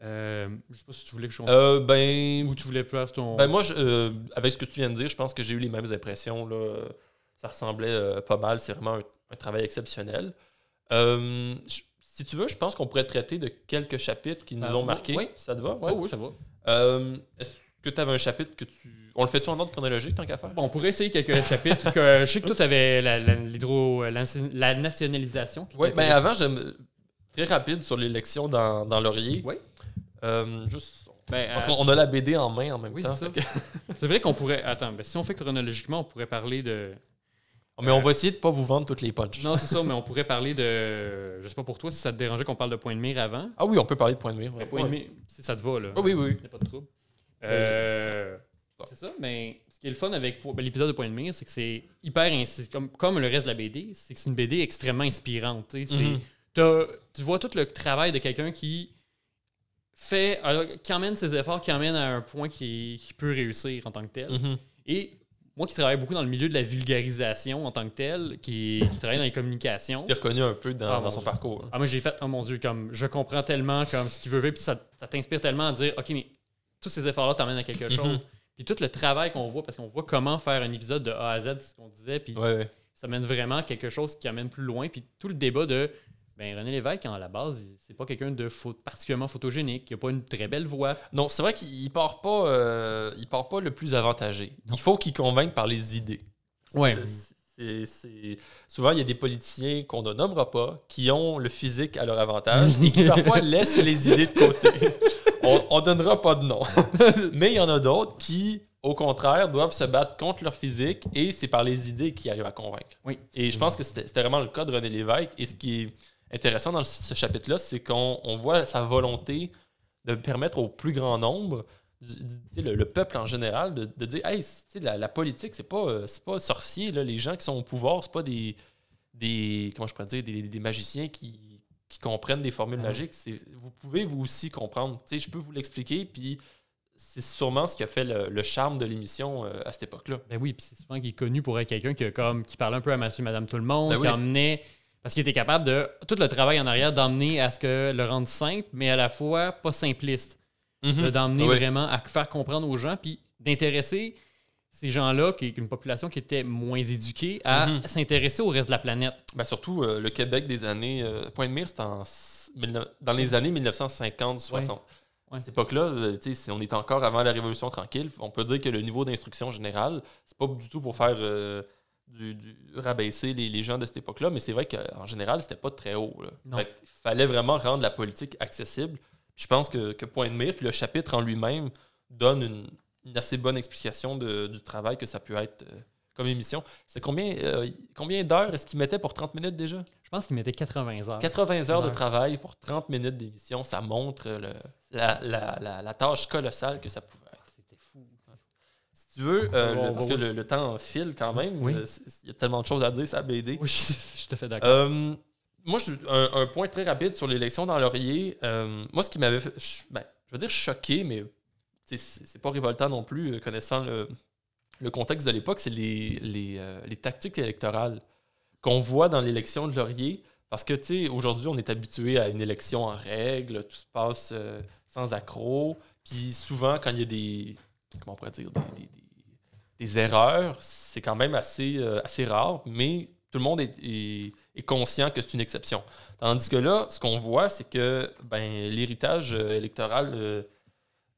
Euh, je sais pas si tu voulais que je Euh, ben, Ou tu voulais faire ton. ben moi, je- euh, avec ce que tu viens de dire, je pense que j'ai eu les mêmes impressions. Là. Ça ressemblait euh, pas mal. C'est vraiment un, un travail exceptionnel. Euh, je- si tu veux, je pense qu'on pourrait traiter de quelques chapitres qui nous ont oui, marqués. oui. Ça te va? Oh, Ouais. oui, ça va. Euh, Est-ce que tu avais un chapitre que tu. On le fait-tu en ordre chronologique tant qu'à faire? Bon, on pourrait essayer quelques chapitres. Que, je sais que toi, tu avais la, la- l'hydro, la, la nationalisation. Oui, t'intéresse. ben avant, j'aime. Très rapide sur l'élection dans, dans Laurier. Oui. Euh, juste. Ben, Parce euh, qu'on a la BD en main en même Oui, temps. c'est que- c'est vrai qu'on pourrait. Attends, ben, si on fait chronologiquement, on pourrait parler de. Mais on va essayer de pas vous vendre toutes les punches. Non, c'est ça, mais on pourrait parler de. Je sais pas pour toi si ça te dérangeait qu'on parle de point de mire avant. Ah oui, on peut parler de point de mire. ouais. point de mire, si ça te va, là. Ah oui, oui. Il a pas de trouble. Euh, c'est ça, mais ce qui est le fun avec ben, l'épisode de Point de mire, c'est que c'est hyper. Comme, comme le reste de la BD, c'est que c'est une BD extrêmement inspirante. tu sais. C'est- Mhm. tu vois tout le travail de quelqu'un qui fait. qui emmène ses efforts, qui emmène à un point qui, qui peut réussir en tant que tel. Mhm. Et moi qui travaille beaucoup dans le milieu de la vulgarisation en tant que tel, qui, qui travaille dans les communications. Tu t'es reconnu un peu dans, Ah, dans son Dieu. parcours. hein. Ah, moi, j'ai fait, oh mon Dieu, comme je comprends tellement comme ce qu'il veut faire, puis ça, ça t'inspire tellement à dire, OK, mais tous ces efforts-là t'emmènent à quelque chose. Mhm. Puis tout le travail qu'on voit, parce qu'on voit comment faire un épisode de A à Z, ce qu'on disait, puis Ouais, ouais. ça mène vraiment à quelque chose qui amène plus loin. Puis tout le débat de, ben René Lévesque, à la base, c'est pas quelqu'un de particulièrement photogénique, il a pas une très belle voix. Non, c'est vrai qu'il part pas, euh, il part pas le plus avantagé. Il faut qu'il convainque par les idées. Ouais. Souvent, il y a des politiciens qu'on ne nommera pas qui ont le physique à leur avantage et qui parfois laissent les idées de côté. On, on donnera pas de nom. Mais il y en a d'autres qui, au contraire, doivent se battre contre leur physique et c'est par les idées qu'ils arrivent à convaincre. Oui. Et je pense que c'était vraiment le cas de René Lévesque. Et ce qui est intéressant dans ce chapitre-là, c'est qu'on on voit sa volonté de permettre au plus grand nombre, le, le peuple en général, de, de dire Hey, la, la politique, c'est pas, euh, c'est pas sorcier. Là. Les gens qui sont au pouvoir, c'est pas des, des. Comment je pourrais dire Des, des magiciens qui, qui comprennent des formules Ah. magiques. Vous pouvez vous aussi comprendre. Je peux vous l'expliquer, puis c'est sûrement ce qui a fait le, le charme de l'émission euh, à cette époque-là. Ben oui, puis c'est souvent qu'il est connu pour être quelqu'un qui, comme, qui parlait un peu à monsieur, madame, tout le monde, Ben qui oui. emmenait. Parce qu'il était capable de. Tout le travail en arrière d'emmener à ce que le rendre simple, mais à la fois pas simpliste. De- D'emmener Oui. vraiment à faire comprendre aux gens, puis d'intéresser ces gens-là, qui est une population qui était moins éduquée, à Mhm. s'intéresser au reste de la planète. Ben, surtout euh, le Québec des années. euh, Point de mire, neuf- dans les années 1950-60. Ouais. À cette époque-là, euh, c'est- on est encore avant la Révolution tranquille. On peut dire que le niveau d'instruction générale, c'est pas du tout pour faire euh, du, du- rabaisser les, les gens de cette époque-là, mais c'est vrai qu'en général, c'était pas très haut. qu'il fallait vraiment rendre la politique accessible. Je pense que, que Point de mire, puis le chapitre en lui-même, donne une, une assez bonne explication de- du travail que ça peut être euh, comme émission. C'est combien, euh, combien d'heures est-ce qu'il mettait pour 30 minutes déjà? Je pense qu'il mettait 80 heures. 80 heures de travail pour 30 minutes d'émission, ça montre le- la, la- la- la tâche colossale que ça pouvait être. C'était fou. Si tu veux, euh, le- parce que le, le temps file quand même, Oui. euh, il y a tellement de choses à dire, ça BD. Oui, je, à fait d'accord. Euh, moi, je- un, un point très rapide sur l'élection dans Laurier. euh, moi, ce qui m'avait ben, je veux dire choqué, mais c'est pas révoltant non plus, euh, connaissant le, contexte de l'époque, c'est les, euh, les tactiques électorales qu'on voit dans l'élection de Laurier. Parce que, tu sais, aujourd'hui, on est habitué à une élection en règle, tout se passe euh, sans accroc. Puis souvent, quand il y a des, comment on pourrait dire, des, des- erreurs, c'est quand même assez, assez rare, mais tout le monde est, est- est conscient que c'est une exception. Tandis que là, ce qu'on voit, c'est que ben, l'héritage électoral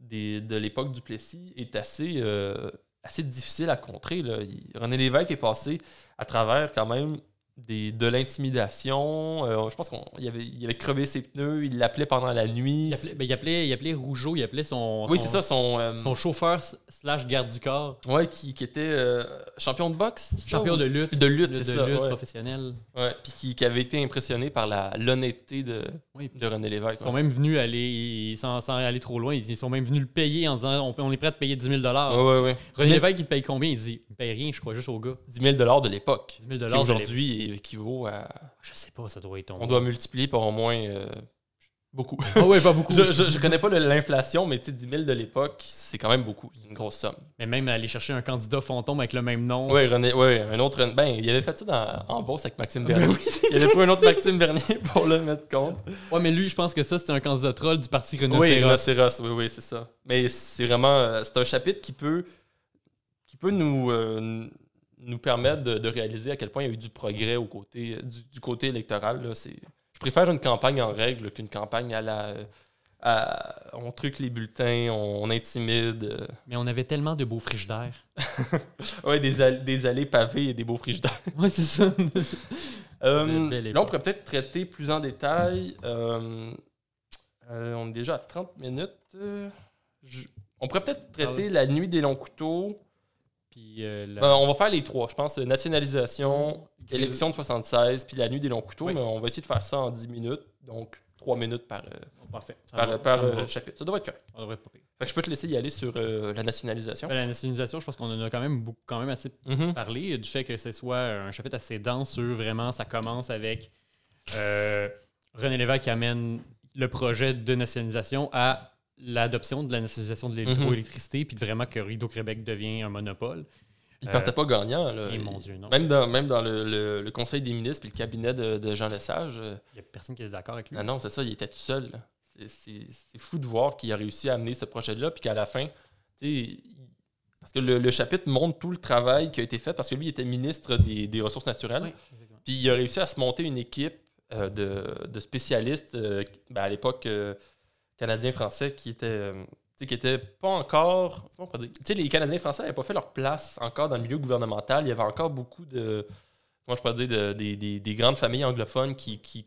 de l'époque du Plessis est assez, euh, difficile à contrer. René Lévesque est passé à travers quand même des, de l'intimidation. Euh, je pense qu'il avait, il avait crevé ses pneus, il l'appelait pendant la nuit. Il appelait, ben, il appelait, il appelait Rougeau, il appelait son, oui, son- c'est ça, son, euh, son chauffeur slash garde du corps, ouais, qui, qui était euh, champion de boxe. ça, champion de lutte, de lutte, c'est ça. lutte ouais. professionnelle. Ouais, puis qui, qui avait été impressionné par la- l'honnêteté de, Oui. de René Lévesque. Ils sont même venus aller, ils, sans, sans aller trop loin, ils, sont même venus le payer en disant on, est prêt à te payer 10 000 Ouais, ouais, ouais. René Lévesque, il te paye combien? Il dit il paye rien, je crois juste au gars. 10 000 de l'époque. 10 000 Qui aujourd'hui équivaut à. Je sais pas, ça doit être. On doit multiplier par au moins euh, Beaucoup. Ah ouais, pas beaucoup. je, je, je connais pas l'inflation, mais tu sais, 10 000 de l'époque, c'est quand même beaucoup. C'est une grosse somme. Mais même aller chercher un candidat fantôme avec le même nom. Oui, René, ouais, un autre. Ben, il avait fait ça dans, en bourse avec Maxime Ben Bernier. oui. il avait pris un autre Maxime Bernier pour le mettre compte. Ouais, mais lui, je pense que ça, c'était un candidat troll du parti Oui, Rhinocéros. Rhinocéros, oui, oui, c'est ça. Mais c'est vraiment. euh, C'est un chapitre qui peut, qui peut nous, euh, nous permettre de, de réaliser à quel point il y a eu du progrès au côté, du, du côté électoral. là. Je préfère une campagne en règle qu'une campagne à la. à- on truque les bulletins, on, on intimide. Mais on avait tellement de beaux frigidaires. Ouais, des, all- des allées pavées et des beaux frigidaires. Ouais, c'est ça. Euh, là, on pourrait peut-être traiter plus en détail. euh, euh, on est déjà à 30 minutes. je- on pourrait peut-être traiter la nuit des longs couteaux. Puis euh, la- Euh, on va faire les trois, je pense. euh, Nationalisation, Gris- élection de 76, puis la nuit des longs couteaux. Oui. Mais on va essayer de faire ça en 10 minutes. Donc, 3 minutes par, euh, Parfait. Ça par, va, par, ça me euh, va. chapitre. Ça devrait être correct. Ça devrait être pas pire. Fait que je peux te laisser y aller sur euh, la nationalisation. Ben, La nationalisation, je pense qu'on en a quand même, beaucoup, quand même assez Mhm. parlé du fait que ce soit un chapitre assez dense sur vraiment, ça commence avec euh, René Lévesque qui amène le projet de nationalisation à l'adoption de la nationalisation de l'hydroélectricité, puis de vraiment que Hydro-Québec devient un monopole. Il Euh, partait pas gagnant. Là. Et mon Dieu, non. Même dans, même dans le, le- le conseil des ministres puis le cabinet de, de Jean Lesage. euh, Il n'y a personne qui est d'accord avec lui. Ah non, c'est ça, il était tout seul. C'est- fou de voir qu'il a réussi à amener ce projet-là, puis qu'à la fin, tu sais, il- parce que le, le chapitre montre tout le travail qui a été fait, parce que lui, il était ministre des, des Ressources naturelles, Oui, puis il a réussi à se monter une équipe euh, de, de spécialistes, euh, ben, à l'époque, canadiens-français, qui étaient... euh, qui étaient pas encore. les Canadiens français n'avaient pas fait leur place encore dans le milieu gouvernemental. Il y avait encore beaucoup de. Comment je pourrais dire de- des, des- des grandes familles anglophones qui, qui,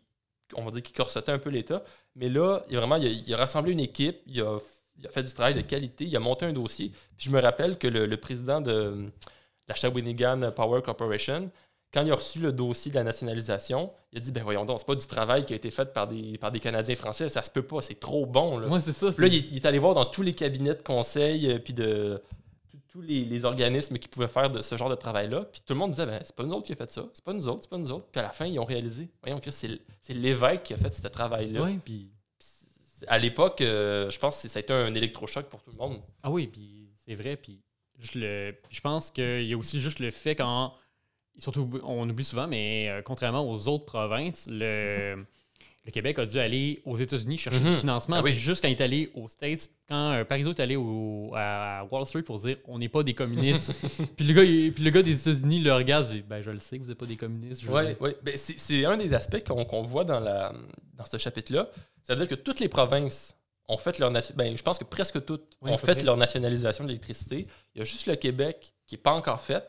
on va dire, qui corsettaient un peu l'État. Mais là, il, a vraiment, il a, rassemblé une équipe, il a, il a fait du travail de qualité, il a monté un dossier. Puis je me rappelle que le, le président de la Shawinigan Power Corporation, quand il a reçu le dossier de la nationalisation, il a dit Ben voyons donc, c'est pas du travail qui a été fait par des, par des Canadiens français, ça se peut pas, c'est trop bon. Là. Moi, c'est ça. Puis là, il est, il est allé voir dans tous les cabinets de conseil, euh, puis de tous- les, les organismes qui pouvaient faire de ce genre de travail-là. Puis tout le monde disait, ben, c'est pas nous autres qui a fait ça, c'est pas nous autres, c'est pas nous autres. Puis à la fin, ils ont réalisé, voyons, Chris, c'est l'évêque qui a fait ce travail-là. Ouais, puis... Puis c'est- À l'époque, euh, je pense que ça a été un électrochoc pour tout le monde. Ah oui, puis c'est vrai. Puis juste le, puis je pense qu'il y a aussi juste le fait quand. Surtout, on oublie souvent, mais euh, contrairement aux autres provinces, le, le Québec a dû aller aux États-Unis chercher du financement. Ah oui. Juste quand il est allé aux States, quand euh, Parizeau est allé au- à Wall Street pour dire on n'est pas des communistes. puis, le gars, il- puis le gars des États-Unis le regarde et ben je le sais que vous n'êtes pas des communistes. Oui, oui. Ben, c'est un des aspects qu'on voit dans, la, dans ce chapitre-là. C'est-à-dire que toutes les provinces ont fait leur ben, je pense que presque toutes Oui, ont fait près. leur nationalisation de l'électricité. Il y a juste le Québec qui n'est pas encore fait.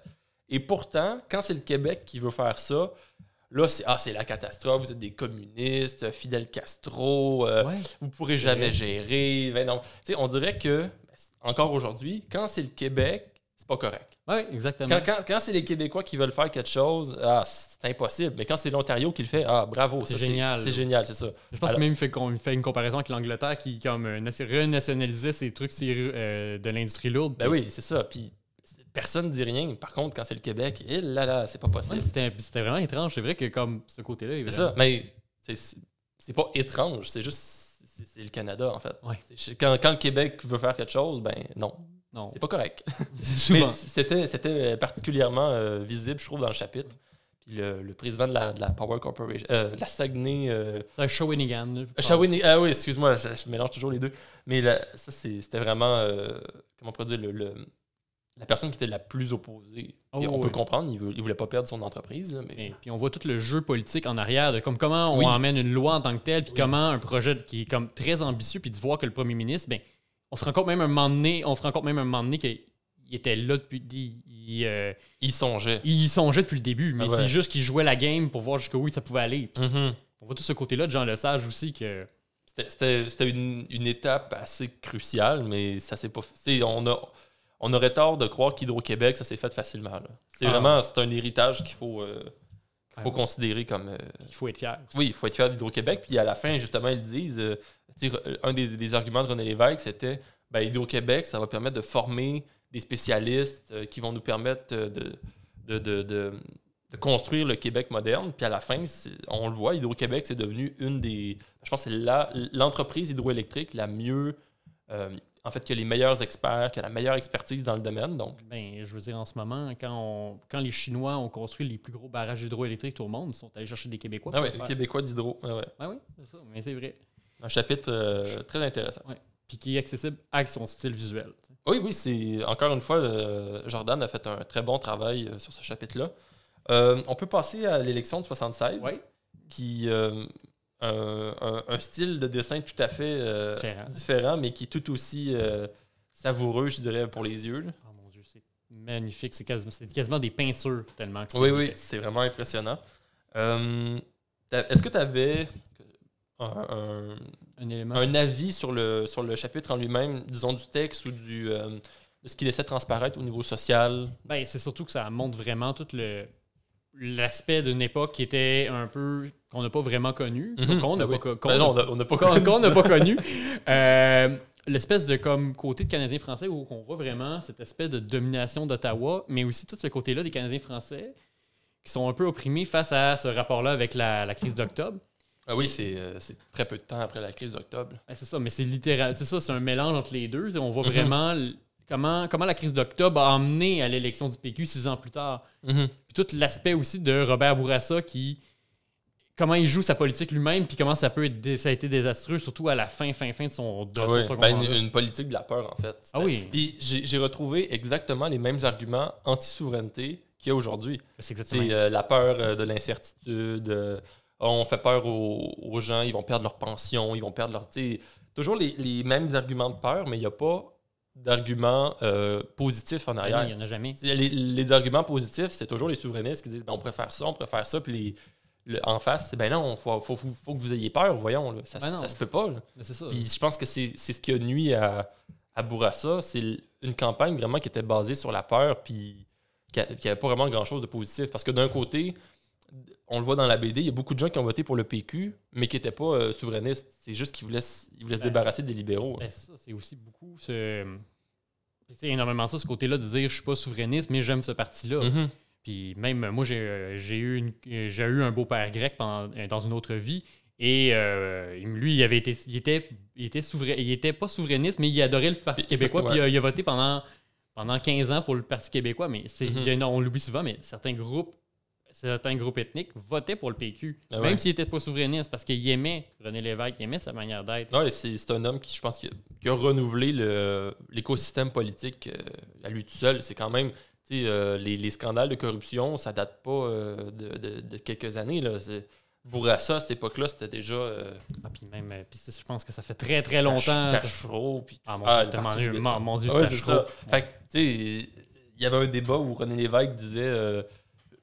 Et pourtant, quand c'est le Québec qui veut faire ça, là, c'est ah, c'est la catastrophe, vous êtes des communistes, Fidel Castro, euh, Ouais. vous pourrez jamais Ouais. gérer. Ben non. On dirait que, encore aujourd'hui, quand c'est le Québec, c'est pas correct. Ouais, exactement. Quand, quand- quand c'est les Québécois qui veulent faire quelque chose, ah, c'est impossible. Mais quand c'est l'Ontario qui le fait, ah, bravo. C'est génial. C'est génial, c'est ça. Je pense Alors- même fait qu'on fait une comparaison avec l'Angleterre qui comme euh, nation- renationalisait ses trucs euh, de l'industrie lourde. Ben oui, c'est ça. Puis personne ne dit rien. Par contre, quand c'est le Québec, eh là là, c'est pas possible. Ouais, c'était vraiment étrange. C'est vrai que comme ce côté-là, c'est ça. Mais c'est- pas étrange. C'est juste. c'est- le Canada, en fait. Ouais. Quand, quand le Québec veut faire quelque chose, ben non, Non, c'est pas correct. Mais c'était particulièrement euh, visible, je trouve, dans le chapitre. Puis le, le président de la, de la Power Corporation, euh, de la Saguenay, euh, C'est un Shawinigan. Shawinigan- ah oui, excuse-moi, je, je mélange toujours les deux. Mais là, ça, c'est- c'était vraiment, euh, comment on pourrait dire, le, le- la personne qui était la plus opposée. Oh, on oui. peut comprendre, il, veut, il voulait pas perdre son entreprise. là, mais... Et puis on voit tout le jeu politique en arrière de comme comment on Oui. emmène une loi en tant que telle, puis Oui. comment un projet qui est comme très ambitieux, puis de voir que le premier ministre, ben, on se rend compte même un moment donné, on se rend compte même un moment donné qu'il était là depuis, il, il, euh, Il songeait. il y songeait depuis le début, mais Ah ouais. c'est juste qu'il jouait la game pour voir jusqu'où ça pouvait aller. Puis Mhm. On voit tout ce côté-là de Jean Lesage aussi que C'était- une, une étape assez cruciale, mais ça s'est pas fait. On, a, on aurait tort de croire qu'Hydro-Québec, ça s'est fait facilement. là. C'est Ah. vraiment c'est un héritage qu'il faut, euh, qu'il faut Ouais. considérer comme. euh, il faut être fier. aussi. Oui, il faut être fier d'Hydro-Québec. Puis à la fin, justement, ils disent, euh, tu sais, un des, des arguments de René Lévesque, c'était ben, Hydro-Québec, ça va permettre de former des spécialistes euh, qui vont nous permettre euh, de, de, de, de- de construire le Québec moderne. Puis à la fin, c'est- on le voit, Hydro-Québec, c'est devenu une des. Je pense que c'est la- l'entreprise hydroélectrique la mieux. euh, en fait, qui a les meilleurs experts, qui a la meilleure expertise dans le domaine. Donc, Ben, je veux dire, en ce moment, quand, on- quand les Chinois ont construit les plus gros barrages hydroélectriques au monde, ils sont allés chercher des Québécois. ah pour ouais, le faire. Québécois d'hydro. Ouais, ouais. Ah oui, c'est ça, mais c'est vrai. Un chapitre euh, très intéressant. Puis qui est accessible avec son style visuel. Oui, oui, c'est encore une fois, euh, Jordan a fait un très bon travail euh, sur ce chapitre-là. On peut passer à l'élection de 76, Ouais. qui un, un- un style de dessin tout à fait euh, Différent. différent, mais qui est tout aussi euh, savoureux, je dirais, pour les yeux. là. Oh mon Dieu, c'est magnifique. C'est quasiment, des peintures tellement que Oui, oui, c'est vraiment impressionnant. Euh, t'as- Est-ce que tu avais un, un- Un élément. un avis sur le, sur le chapitre en lui-même, disons du texte ou du, euh, de ce qu'il laissait transparaître au niveau social? Ben, c'est surtout que ça montre vraiment tout le l'aspect d'une époque qui était un peu qu'on n'a pas vraiment connu, qu'on n'a Ben oui. pas, Ben n'a- on pas connu qu'on n'a ça. pas connu. Euh, L'espèce de comme côté de Canadiens français où on voit vraiment cette espèce de domination d'Ottawa, mais aussi tout ce côté-là des Canadiens français qui sont un peu opprimés face à ce rapport-là avec la, la crise d'octobre. Ah oui, c'est euh, très peu de temps après la crise d'octobre. Ben, c'est ça, mais c'est littéral. C'est ça, c'est un mélange entre les deux. On voit Mhm. vraiment comment, comment la crise d'octobre a amené à l'élection du PQ six ans plus tard? Puis tout l'aspect aussi de Robert Bourassa qui. Comment il joue sa politique lui-même, puis comment ça peut être ça a été désastreux, surtout à la fin, fin, fin de son, de Ah son ben, une, politique de la peur, en fait. Ah oui. Puis j'ai j'ai retrouvé exactement les mêmes arguments anti-souveraineté qu'il y a aujourd'hui. C'est exactement. C'est euh, la peur euh, de l'incertitude. euh, on fait peur aux, aux gens, ils vont perdre leur pension, ils vont perdre leur. Toujours les, les mêmes arguments de peur, mais il n'y a pas d'arguments euh, positifs en Ben non, arrière. il n'y en a jamais. Les, les arguments positifs, c'est toujours les souverainistes qui disent ben, on préfère ça, on préfère ça, puis les- le- en face, c'est ben non, il faut, faut, faut- faut que vous ayez peur, voyons, là. ça, Ben ça se peut pas. là. Ça. Puis je pense que c'est ce qui a nuit à, à Bourassa. C'est une campagne vraiment qui était basée sur la peur, puis qui n'avait pas vraiment grand-chose de positif. Parce que d'un côté, on le voit dans la BD, il y a beaucoup de gens qui ont voté pour le PQ, mais qui n'étaient pas euh, souverainistes. C'est juste qu'ils voulaient, ils voulaient se Ben, débarrasser des libéraux. Ben, c'est ça, c'est aussi beaucoup ce. C'est énormément ça, ce côté-là de dire je suis pas souverainiste, mais j'aime ce parti-là. Mhm. Puis même, euh, moi, j'ai euh, j'ai eu, une- j'ai eu un beau-père grec pendant- dans une autre vie. Et euh, lui, il avait été, il était, il était souverain, il était pas souverainiste, mais il adorait le Parti québécois. Puis il a, il a voté pendant, pendant 15 ans pour le Parti québécois. Mais c'est, Mhm. a- on l'oublie souvent, mais certains groupes, certains groupes ethniques votaient pour le PQ, Ah même ouais. s'il n'était pas souverainiste, parce qu'il aimait René Lévesque, il aimait sa manière d'être. Ouais, c'est c'est un homme qui, je pense, qui a, qui a renouvelé l'écosystème politique euh, à lui tout seul. C'est quand même, euh, les, les scandales de corruption, ça date pas euh, de, de- de quelques années. Là. Bourassa, à cette époque-là, c'était déjà euh, Ah, puis même, euh, puis je pense que ça fait très très longtemps. Tache- Tachereau. puis Ah, mon ah, Dieu. Mon- mon Ouais, ça. Fait que, tu sais, il y avait un débat où René Lévesque disait euh,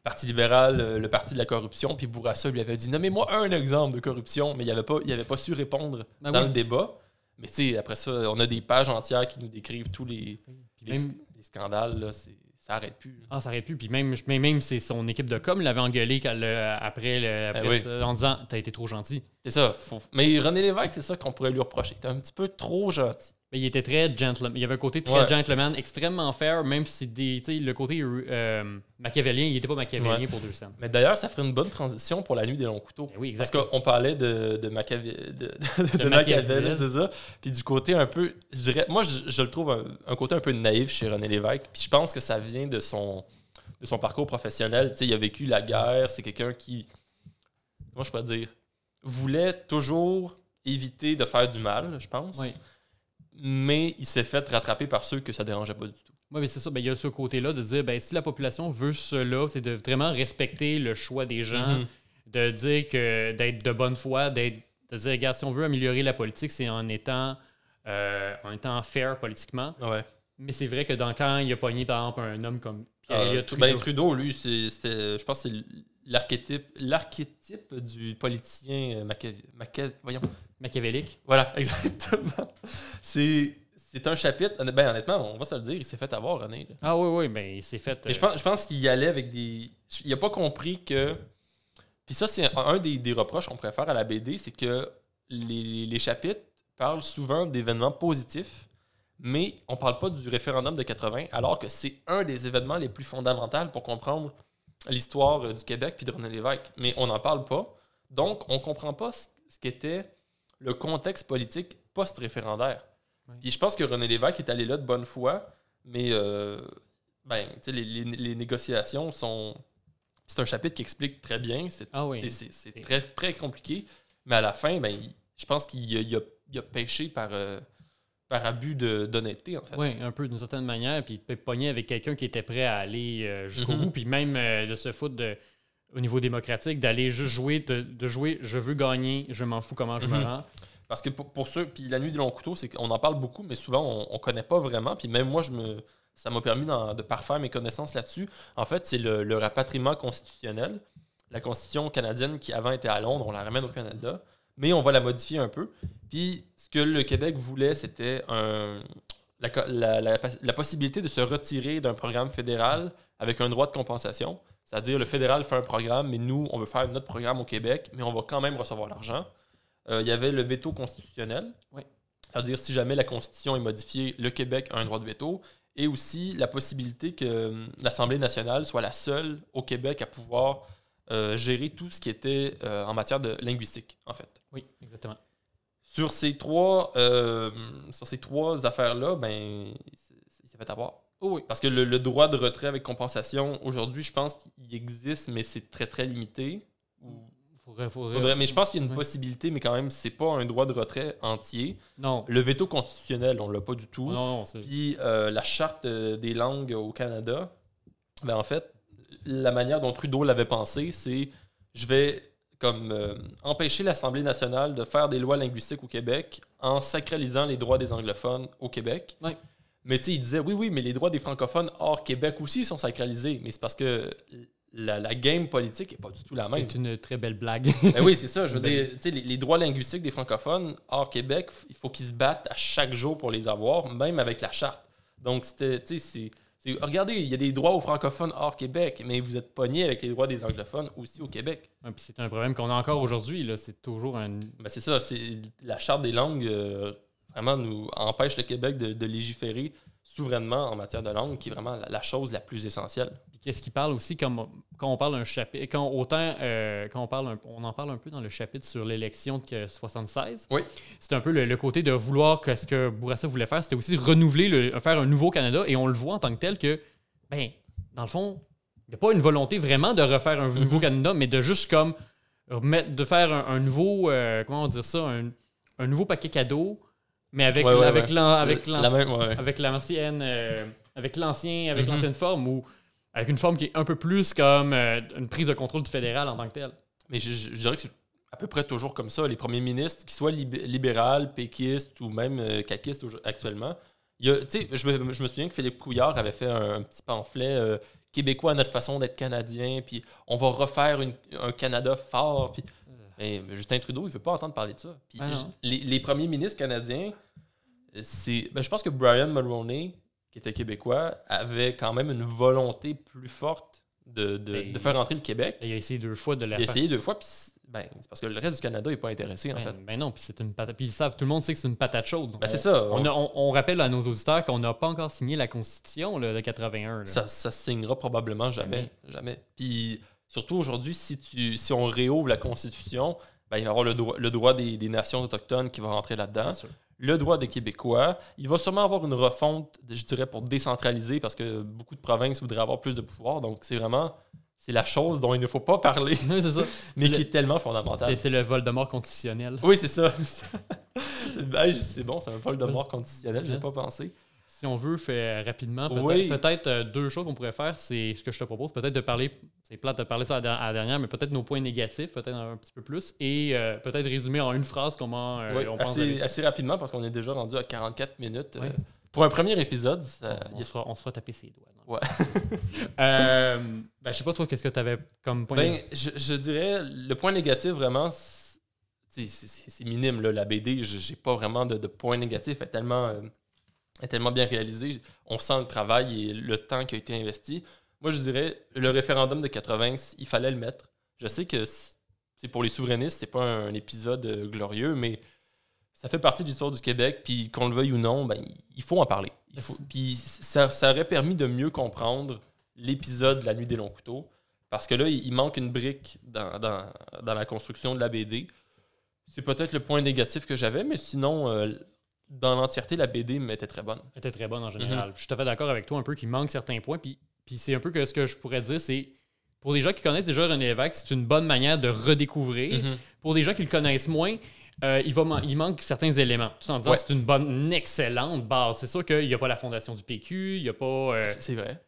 Parti libéral, euh, le parti de la corruption, puis Bourassa lui avait dit Nommez-moi un exemple de corruption, mais il n'avait pas, il avait pas su répondre Ben dans oui. le débat. Mais tu sais, après ça, on a des pages entières qui nous décrivent tous les, Puis les, même- les scandales, là, c'est- ça n'arrête plus. là. Ah, ça aurait pu. Puis même, mais même c'est son équipe de com l'avait engueulé quand le- après, le- après oui. ça, en disant T'as été trop gentil. C'est ça. faut- Mais René Lévesque, c'est ça qu'on pourrait lui reprocher. T'es un petit peu trop gentil. Mais il était très gentleman. Il y avait un côté très Ouais. gentleman, extrêmement fair, même si des, le côté euh, machiavélien, il n'était pas machiavélien Ouais. pour deux cents. Mais d'ailleurs, ça ferait une bonne transition pour la nuit des longs couteaux. Eh oui, Parce exactement. qu'on parlait de, de, Machiavé- de, de, de Machiavel. Machiavel, c'est ça. Puis du côté un peu, je dirais, moi je, je le trouve un, un côté un peu naïf chez René Lévesque. Puis je pense que ça vient de son, de son parcours professionnel. Il a vécu la guerre, c'est quelqu'un qui, comment je peux dire, voulait toujours éviter de faire du mal, je pense. Oui. Mais il s'est fait rattraper par ceux que ça dérangeait pas du tout. Oui, mais c'est ça. Ben, il y a ce côté-là de dire ben, si la population veut cela, c'est de vraiment respecter le choix des gens, Mhm. de dire que d'être de bonne foi, d'être de dire regarde, si on veut améliorer la politique, c'est en étant, euh, en étant fair politiquement. Ouais. Mais c'est vrai que dans quand il a pogné, par exemple, un homme comme Pierre Euh, Elliott Trudeau, Trudeau, Trudeau, lui, c'est- c'était, je pense que c'est l'archétype, l'archétype du politicien euh, Machiav- Machiav- voyons. Machiavélique, Voilà, exactement. C'est, c'est un chapitre, ben honnêtement, on va se le dire, il s'est fait avoir, René. là. Ah oui, oui, ben il s'est fait. Et je pense, je pense qu'il y allait avec des... Il n'a pas compris que... Puis ça, c'est un, des, des reproches qu'on faire à la BD, c'est que les, les chapitres parlent souvent d'événements positifs, mais on parle pas du référendum de 80, alors que c'est un des événements les plus fondamentaux pour comprendre l'histoire euh, du Québec puis de René Lévesque. Mais on n'en parle pas. Donc, on comprend pas ce ce qu'était le contexte politique post-référendaire. Ouais. Puis je pense que René Lévesque est allé là de bonne foi, mais euh, ben, les, les- les négociations sont. C'est un chapitre qui explique très bien. C'est Ah oui. très, très compliqué. Mais à la fin, ben, je pense qu'il a, pêché par, euh, par abus d'honnêteté, en fait. Oui, un peu d'une certaine manière, puis il pogner avec quelqu'un qui était prêt à aller euh, jusqu'au Mhm. bout, puis même euh, de se foutre de, au niveau démocratique, d'aller juste jouer, de, de jouer, je veux gagner, je m'en fous comment je me Mhm. rends. Parce que pour, pour ceux, puis la nuit des longs couteaux, c'est qu'on en parle beaucoup, mais souvent on, on connaît pas vraiment. Puis même moi, je me, ça m'a permis de parfaire mes connaissances là-dessus. En fait, c'est le, le rapatriement constitutionnel. La constitution canadienne qui avant était à Londres, on la ramène au Canada, mais on va la modifier un peu. Puis ce que le Québec voulait, c'était un, la, la- la- la possibilité de se retirer d'un programme fédéral avec un droit de compensation. C'est-à-dire, le fédéral fait un programme, mais nous, on veut faire notre programme au Québec, mais on va quand même recevoir l'argent. Euh, il y avait le veto constitutionnel. Oui. C'est-à-dire, si jamais la Constitution est modifiée, le Québec a un droit de veto. Et aussi la possibilité que hum, l'Assemblée nationale soit la seule au Québec à pouvoir euh, gérer tout ce qui était euh, en matière de linguistique, en fait. Oui, exactement. Sur ces trois, sur ces trois affaires-là, ben, il s'est fait avoir. Oh oui. Parce que le, le droit de retrait avec compensation, aujourd'hui, je pense qu'il existe, mais c'est très, très limité. Ou- Faudrait, faudrait- faudrait- mais je pense qu'il y a une Oui. possibilité, mais quand même, c'est pas un droit de retrait entier. Non. Le veto constitutionnel, on l'a pas du tout. Non, non, Puis euh, la charte euh, des langues au Canada, ben en fait, la manière dont Trudeau l'avait pensé, c'est je vais comme euh, empêcher l'Assemblée nationale de faire des lois linguistiques au Québec en sacralisant les droits des anglophones au Québec. Ouais. Mais tu sais, il disait oui, oui, mais les droits des francophones hors Québec aussi sont sacralisés. Mais c'est parce que la, la game politique est pas du tout la même. c'est une très belle blague. Ben oui, c'est ça. Je veux Ben dire, tu sais, les, les droits linguistiques des francophones hors Québec, il faut qu'ils se battent à chaque jour pour les avoir, même avec la charte. Donc, c'était, tu sais, c'est. Regardez, il y a des droits aux francophones hors Québec, mais vous êtes pogné avec les droits des anglophones aussi au Québec. Ouais, puis c'est un problème qu'on a encore aujourd'hui. là. C'est toujours un. Ben c'est ça, c'est la charte des langues euh, vraiment nous empêche le Québec de, de légiférer souverainement en matière de langue, qui est vraiment la, la chose la plus essentielle. Qu'est-ce qu'il parle aussi comme quand on parle d'un chapitre, quand autant euh, quand on parle, un- on en parle un peu dans le chapitre sur l'élection de 76. Oui. C'est un peu le, le côté de vouloir que ce que Bourassa voulait faire, c'était aussi de renouveler, le, faire un nouveau Canada, et on le voit en tant que tel que, ben, dans le fond, il n'y a pas une volonté vraiment de refaire un nouveau Mhm. Canada, mais de juste comme remettre, de faire un, un nouveau, euh, comment on dire ça, un, un nouveau paquet cadeau, mais avec Ouais, ouais, avec ouais. avec la l'ancien- même, ouais. avec l'ancienne euh, avec l'ancien avec Mhm. l'ancienne forme ou avec une forme qui est un peu plus comme euh, une prise de contrôle du fédéral en tant que tel. Mais je, je- je dirais que c'est à peu près toujours comme ça. Les premiers ministres, qu'ils soient lib- libéral, péquistes ou même euh, caquistes actuellement, il y a- je me, je me souviens que Philippe Couillard avait fait un, un petit pamphlet euh, québécois, notre façon d'être canadien, puis on va refaire une- un Canada fort. Puis, mais Justin Trudeau, il veut pas entendre parler de ça. Puis Ah les, les premiers ministres canadiens, euh, c'est, ben, je pense que Brian Mulroney, qui était québécois, avait quand même une volonté plus forte de, de- Ben, de faire entrer le Québec. Il a essayé deux fois de la Il a essayé deux fois, puis ben, c'est parce que le reste du Canada n'est pas intéressé, en Ben, fait. ben non, puis c'est une patate. Puis ils savent, tout le monde sait que c'est une patate chaude. Ben, c'est ça. On, on- a- on- on rappelle à nos auditeurs qu'on n'a pas encore signé la Constitution là, de 81. là. ça, ça se signera probablement jamais. Jamais. Puis surtout aujourd'hui, si, tu, si on réouvre la Constitution, ben, il va y avoir le droit, le droit des, des nations autochtones qui va rentrer là-dedans, le droit des Québécois. Il va sûrement avoir une refonte, je dirais, pour décentraliser parce que beaucoup de provinces voudraient avoir plus de pouvoir. Donc c'est vraiment. C'est la chose dont il ne faut pas parler, ça. mais le- qui est tellement fondamentale. C'est le vol de mort constitutionnel. Oui, c'est ça. Ben, c'est bon, c'est un vol de mort conditionnel, j'ai pas pensé. Si on veut faire rapidement, peut-être Oui. peut-être, euh, deux choses qu'on pourrait faire, c'est ce que je te propose, peut-être de parler, c'est plate de parler ça à la, à la dernière, mais peut-être nos points négatifs, peut-être un petit peu plus, et euh, peut-être résumer en une phrase comment euh, Oui, on pense assez, rapidement parce qu'on est déjà rendu à 44 minutes. Oui. Pour un premier épisode, ça- on, il y a- se fera, on se fera taper ses doigts. non? Ouais. Ben, je sais pas, toi, qu'est-ce que tu avais comme point ben, je, je dirais, le point négatif, vraiment, c'est minime. Là, la BD, je- j'ai pas vraiment de, de point négatif. Elle est, tellement, elle est tellement bien réalisée. On sent le travail et le temps qui a été investi. Moi, je dirais, le référendum de 80, il fallait le mettre. Je sais que c'est pour les souverainistes, c'est pas un, épisode euh, glorieux, mais ça fait partie de l'histoire du Québec. Puis qu'on le veuille ou non, ben, il faut en parler. Il faut, puis ça, ça aurait permis de mieux comprendre l'épisode de la nuit des longs couteaux. Parce que là, il il manque une brique dans, dans- dans la construction de la BD. C'est peut-être le point négatif que j'avais, mais sinon, euh, dans l'entièreté, la BD m'était très bonne. Elle était très bonne en général. Je suis tout à fait d'accord avec toi un peu qu'il manque certains points. Puis, puis c'est un peu que ce que je pourrais dire, c'est pour des gens qui connaissent déjà René Lévesque, c'est une bonne manière de redécouvrir. Mhm. Pour des gens qui le connaissent moins, euh, il, va man- il manque certains éléments. Tout en disant Ouais. c'est une bonne, une excellente base. C'est sûr qu'il n'y a pas la fondation du PQ, il n'y a pas. euh, C'est c'est vrai.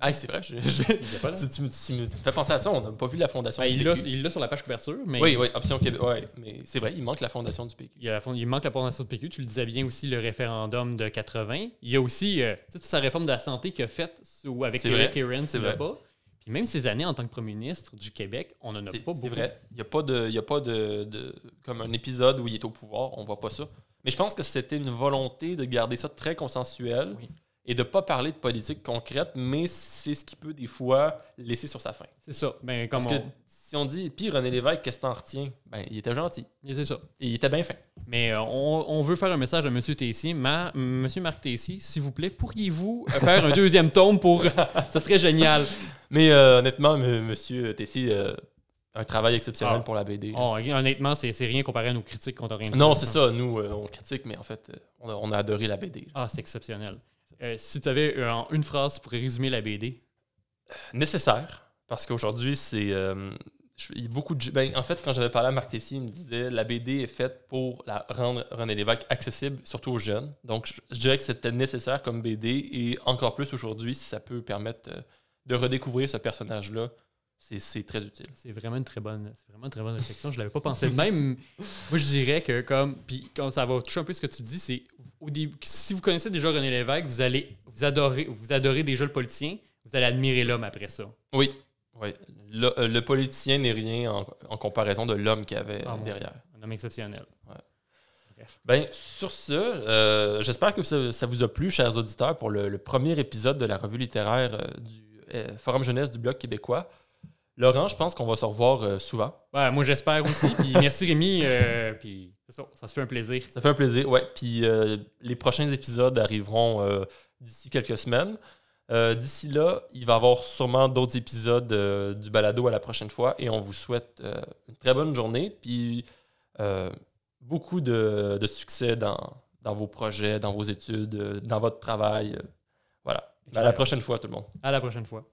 Ah, c'est vrai. je- je- pas tu, tu me- tu me fais penser à ça. On n'a pas vu la fondation Ben, du il PQ. il l'a sur la page couverture, mais Oui, oui, option Québec. Ouais, mais c'est vrai, il manque la fondation du PQ. Il, y a la fond- il manque la fondation de PQ. Tu le disais bien aussi, le référendum de 80. Il y a aussi euh, toute sa réforme de la santé qu'il a faite sous- avec C'est Eric Aaron, c'est c'est vrai. pas. Puis même ses années en tant que premier ministre du Québec, on n'en a C'est pas c'est beaucoup. vrai. Il n'y a pas, de, y a pas de, de- comme un épisode où il est au pouvoir. On voit pas ça. Mais je pense que c'était une volonté de garder ça très consensuel Oui. Et de pas parler de politique concrète, mais c'est ce qui peut des fois laisser sur sa fin. C'est ça. Ben, comme Parce que si on dit, puis René Lévesque, qu'est-ce que t'en retiens? Ben, il était gentil. C'est ça. Et il était bien fin. Mais euh, on, on veut faire un message à M. Tessier. Ma, Monsieur Marc Tessier, s'il vous plaît, pourriez-vous euh, faire un deuxième tome pour. ça serait génial. Mais euh, honnêtement, m- monsieur Tessier, euh, un travail exceptionnel Ah. pour la BD. Oh, honnêtement, c'est rien comparé à nos critiques qu'on rien Non, c'est ça. Nous, on critique, mais en fait, on, a, on a adoré la BD. Ah, c'est exceptionnel. Euh, si tu avais euh, une phrase pour résumer la BD, nécessaire parce qu'aujourd'hui, c'est. euh, beaucoup de. ben, en fait, quand j'avais parlé à Marc Tessier, il me disait la BD est faite pour la rendre René Lévesque accessible, surtout aux jeunes. Donc, je, je dirais que c'était nécessaire comme BD et encore plus aujourd'hui, si ça peut permettre de redécouvrir ce personnage-là, c'est- c'est très utile. C'est vraiment une très bonne, c'est vraiment une très bonne réflexion. Je l'avais pas pensé de même. Moi, je dirais que comme, puis comme ça va toucher un peu ce que tu dis, c'est au début, si vous connaissez déjà René Lévesque, vous allez, vous adorez, vous adorez déjà le politicien, vous allez admirer l'homme après ça. Oui. oui. Le, euh, le politicien n'est rien en, en comparaison de l'homme qu'il y avait Ah, derrière. Un homme exceptionnel. Ouais. Bref. Ben, sur ce, euh, j'espère que ça, ça vous a plu, chers auditeurs, pour le, le premier épisode de la revue littéraire euh, du euh, Forum jeunesse du Bloc québécois. Laurent, je pense qu'on va se revoir euh, souvent. Ouais, moi, j'espère aussi. Puis merci Rémi. euh, puis c'est ça, ça se fait un plaisir. Ça fait un plaisir. Ouais. Puis euh, les prochains épisodes arriveront d'ici quelques semaines. D'ici là, il va y avoir sûrement d'autres épisodes du balado à la prochaine fois et on vous souhaite une très bonne journée. Puis beaucoup de, de succès dans, dans vos projets, dans vos études, dans votre travail. voilà. À la prochaine fois, tout le monde. À la prochaine fois.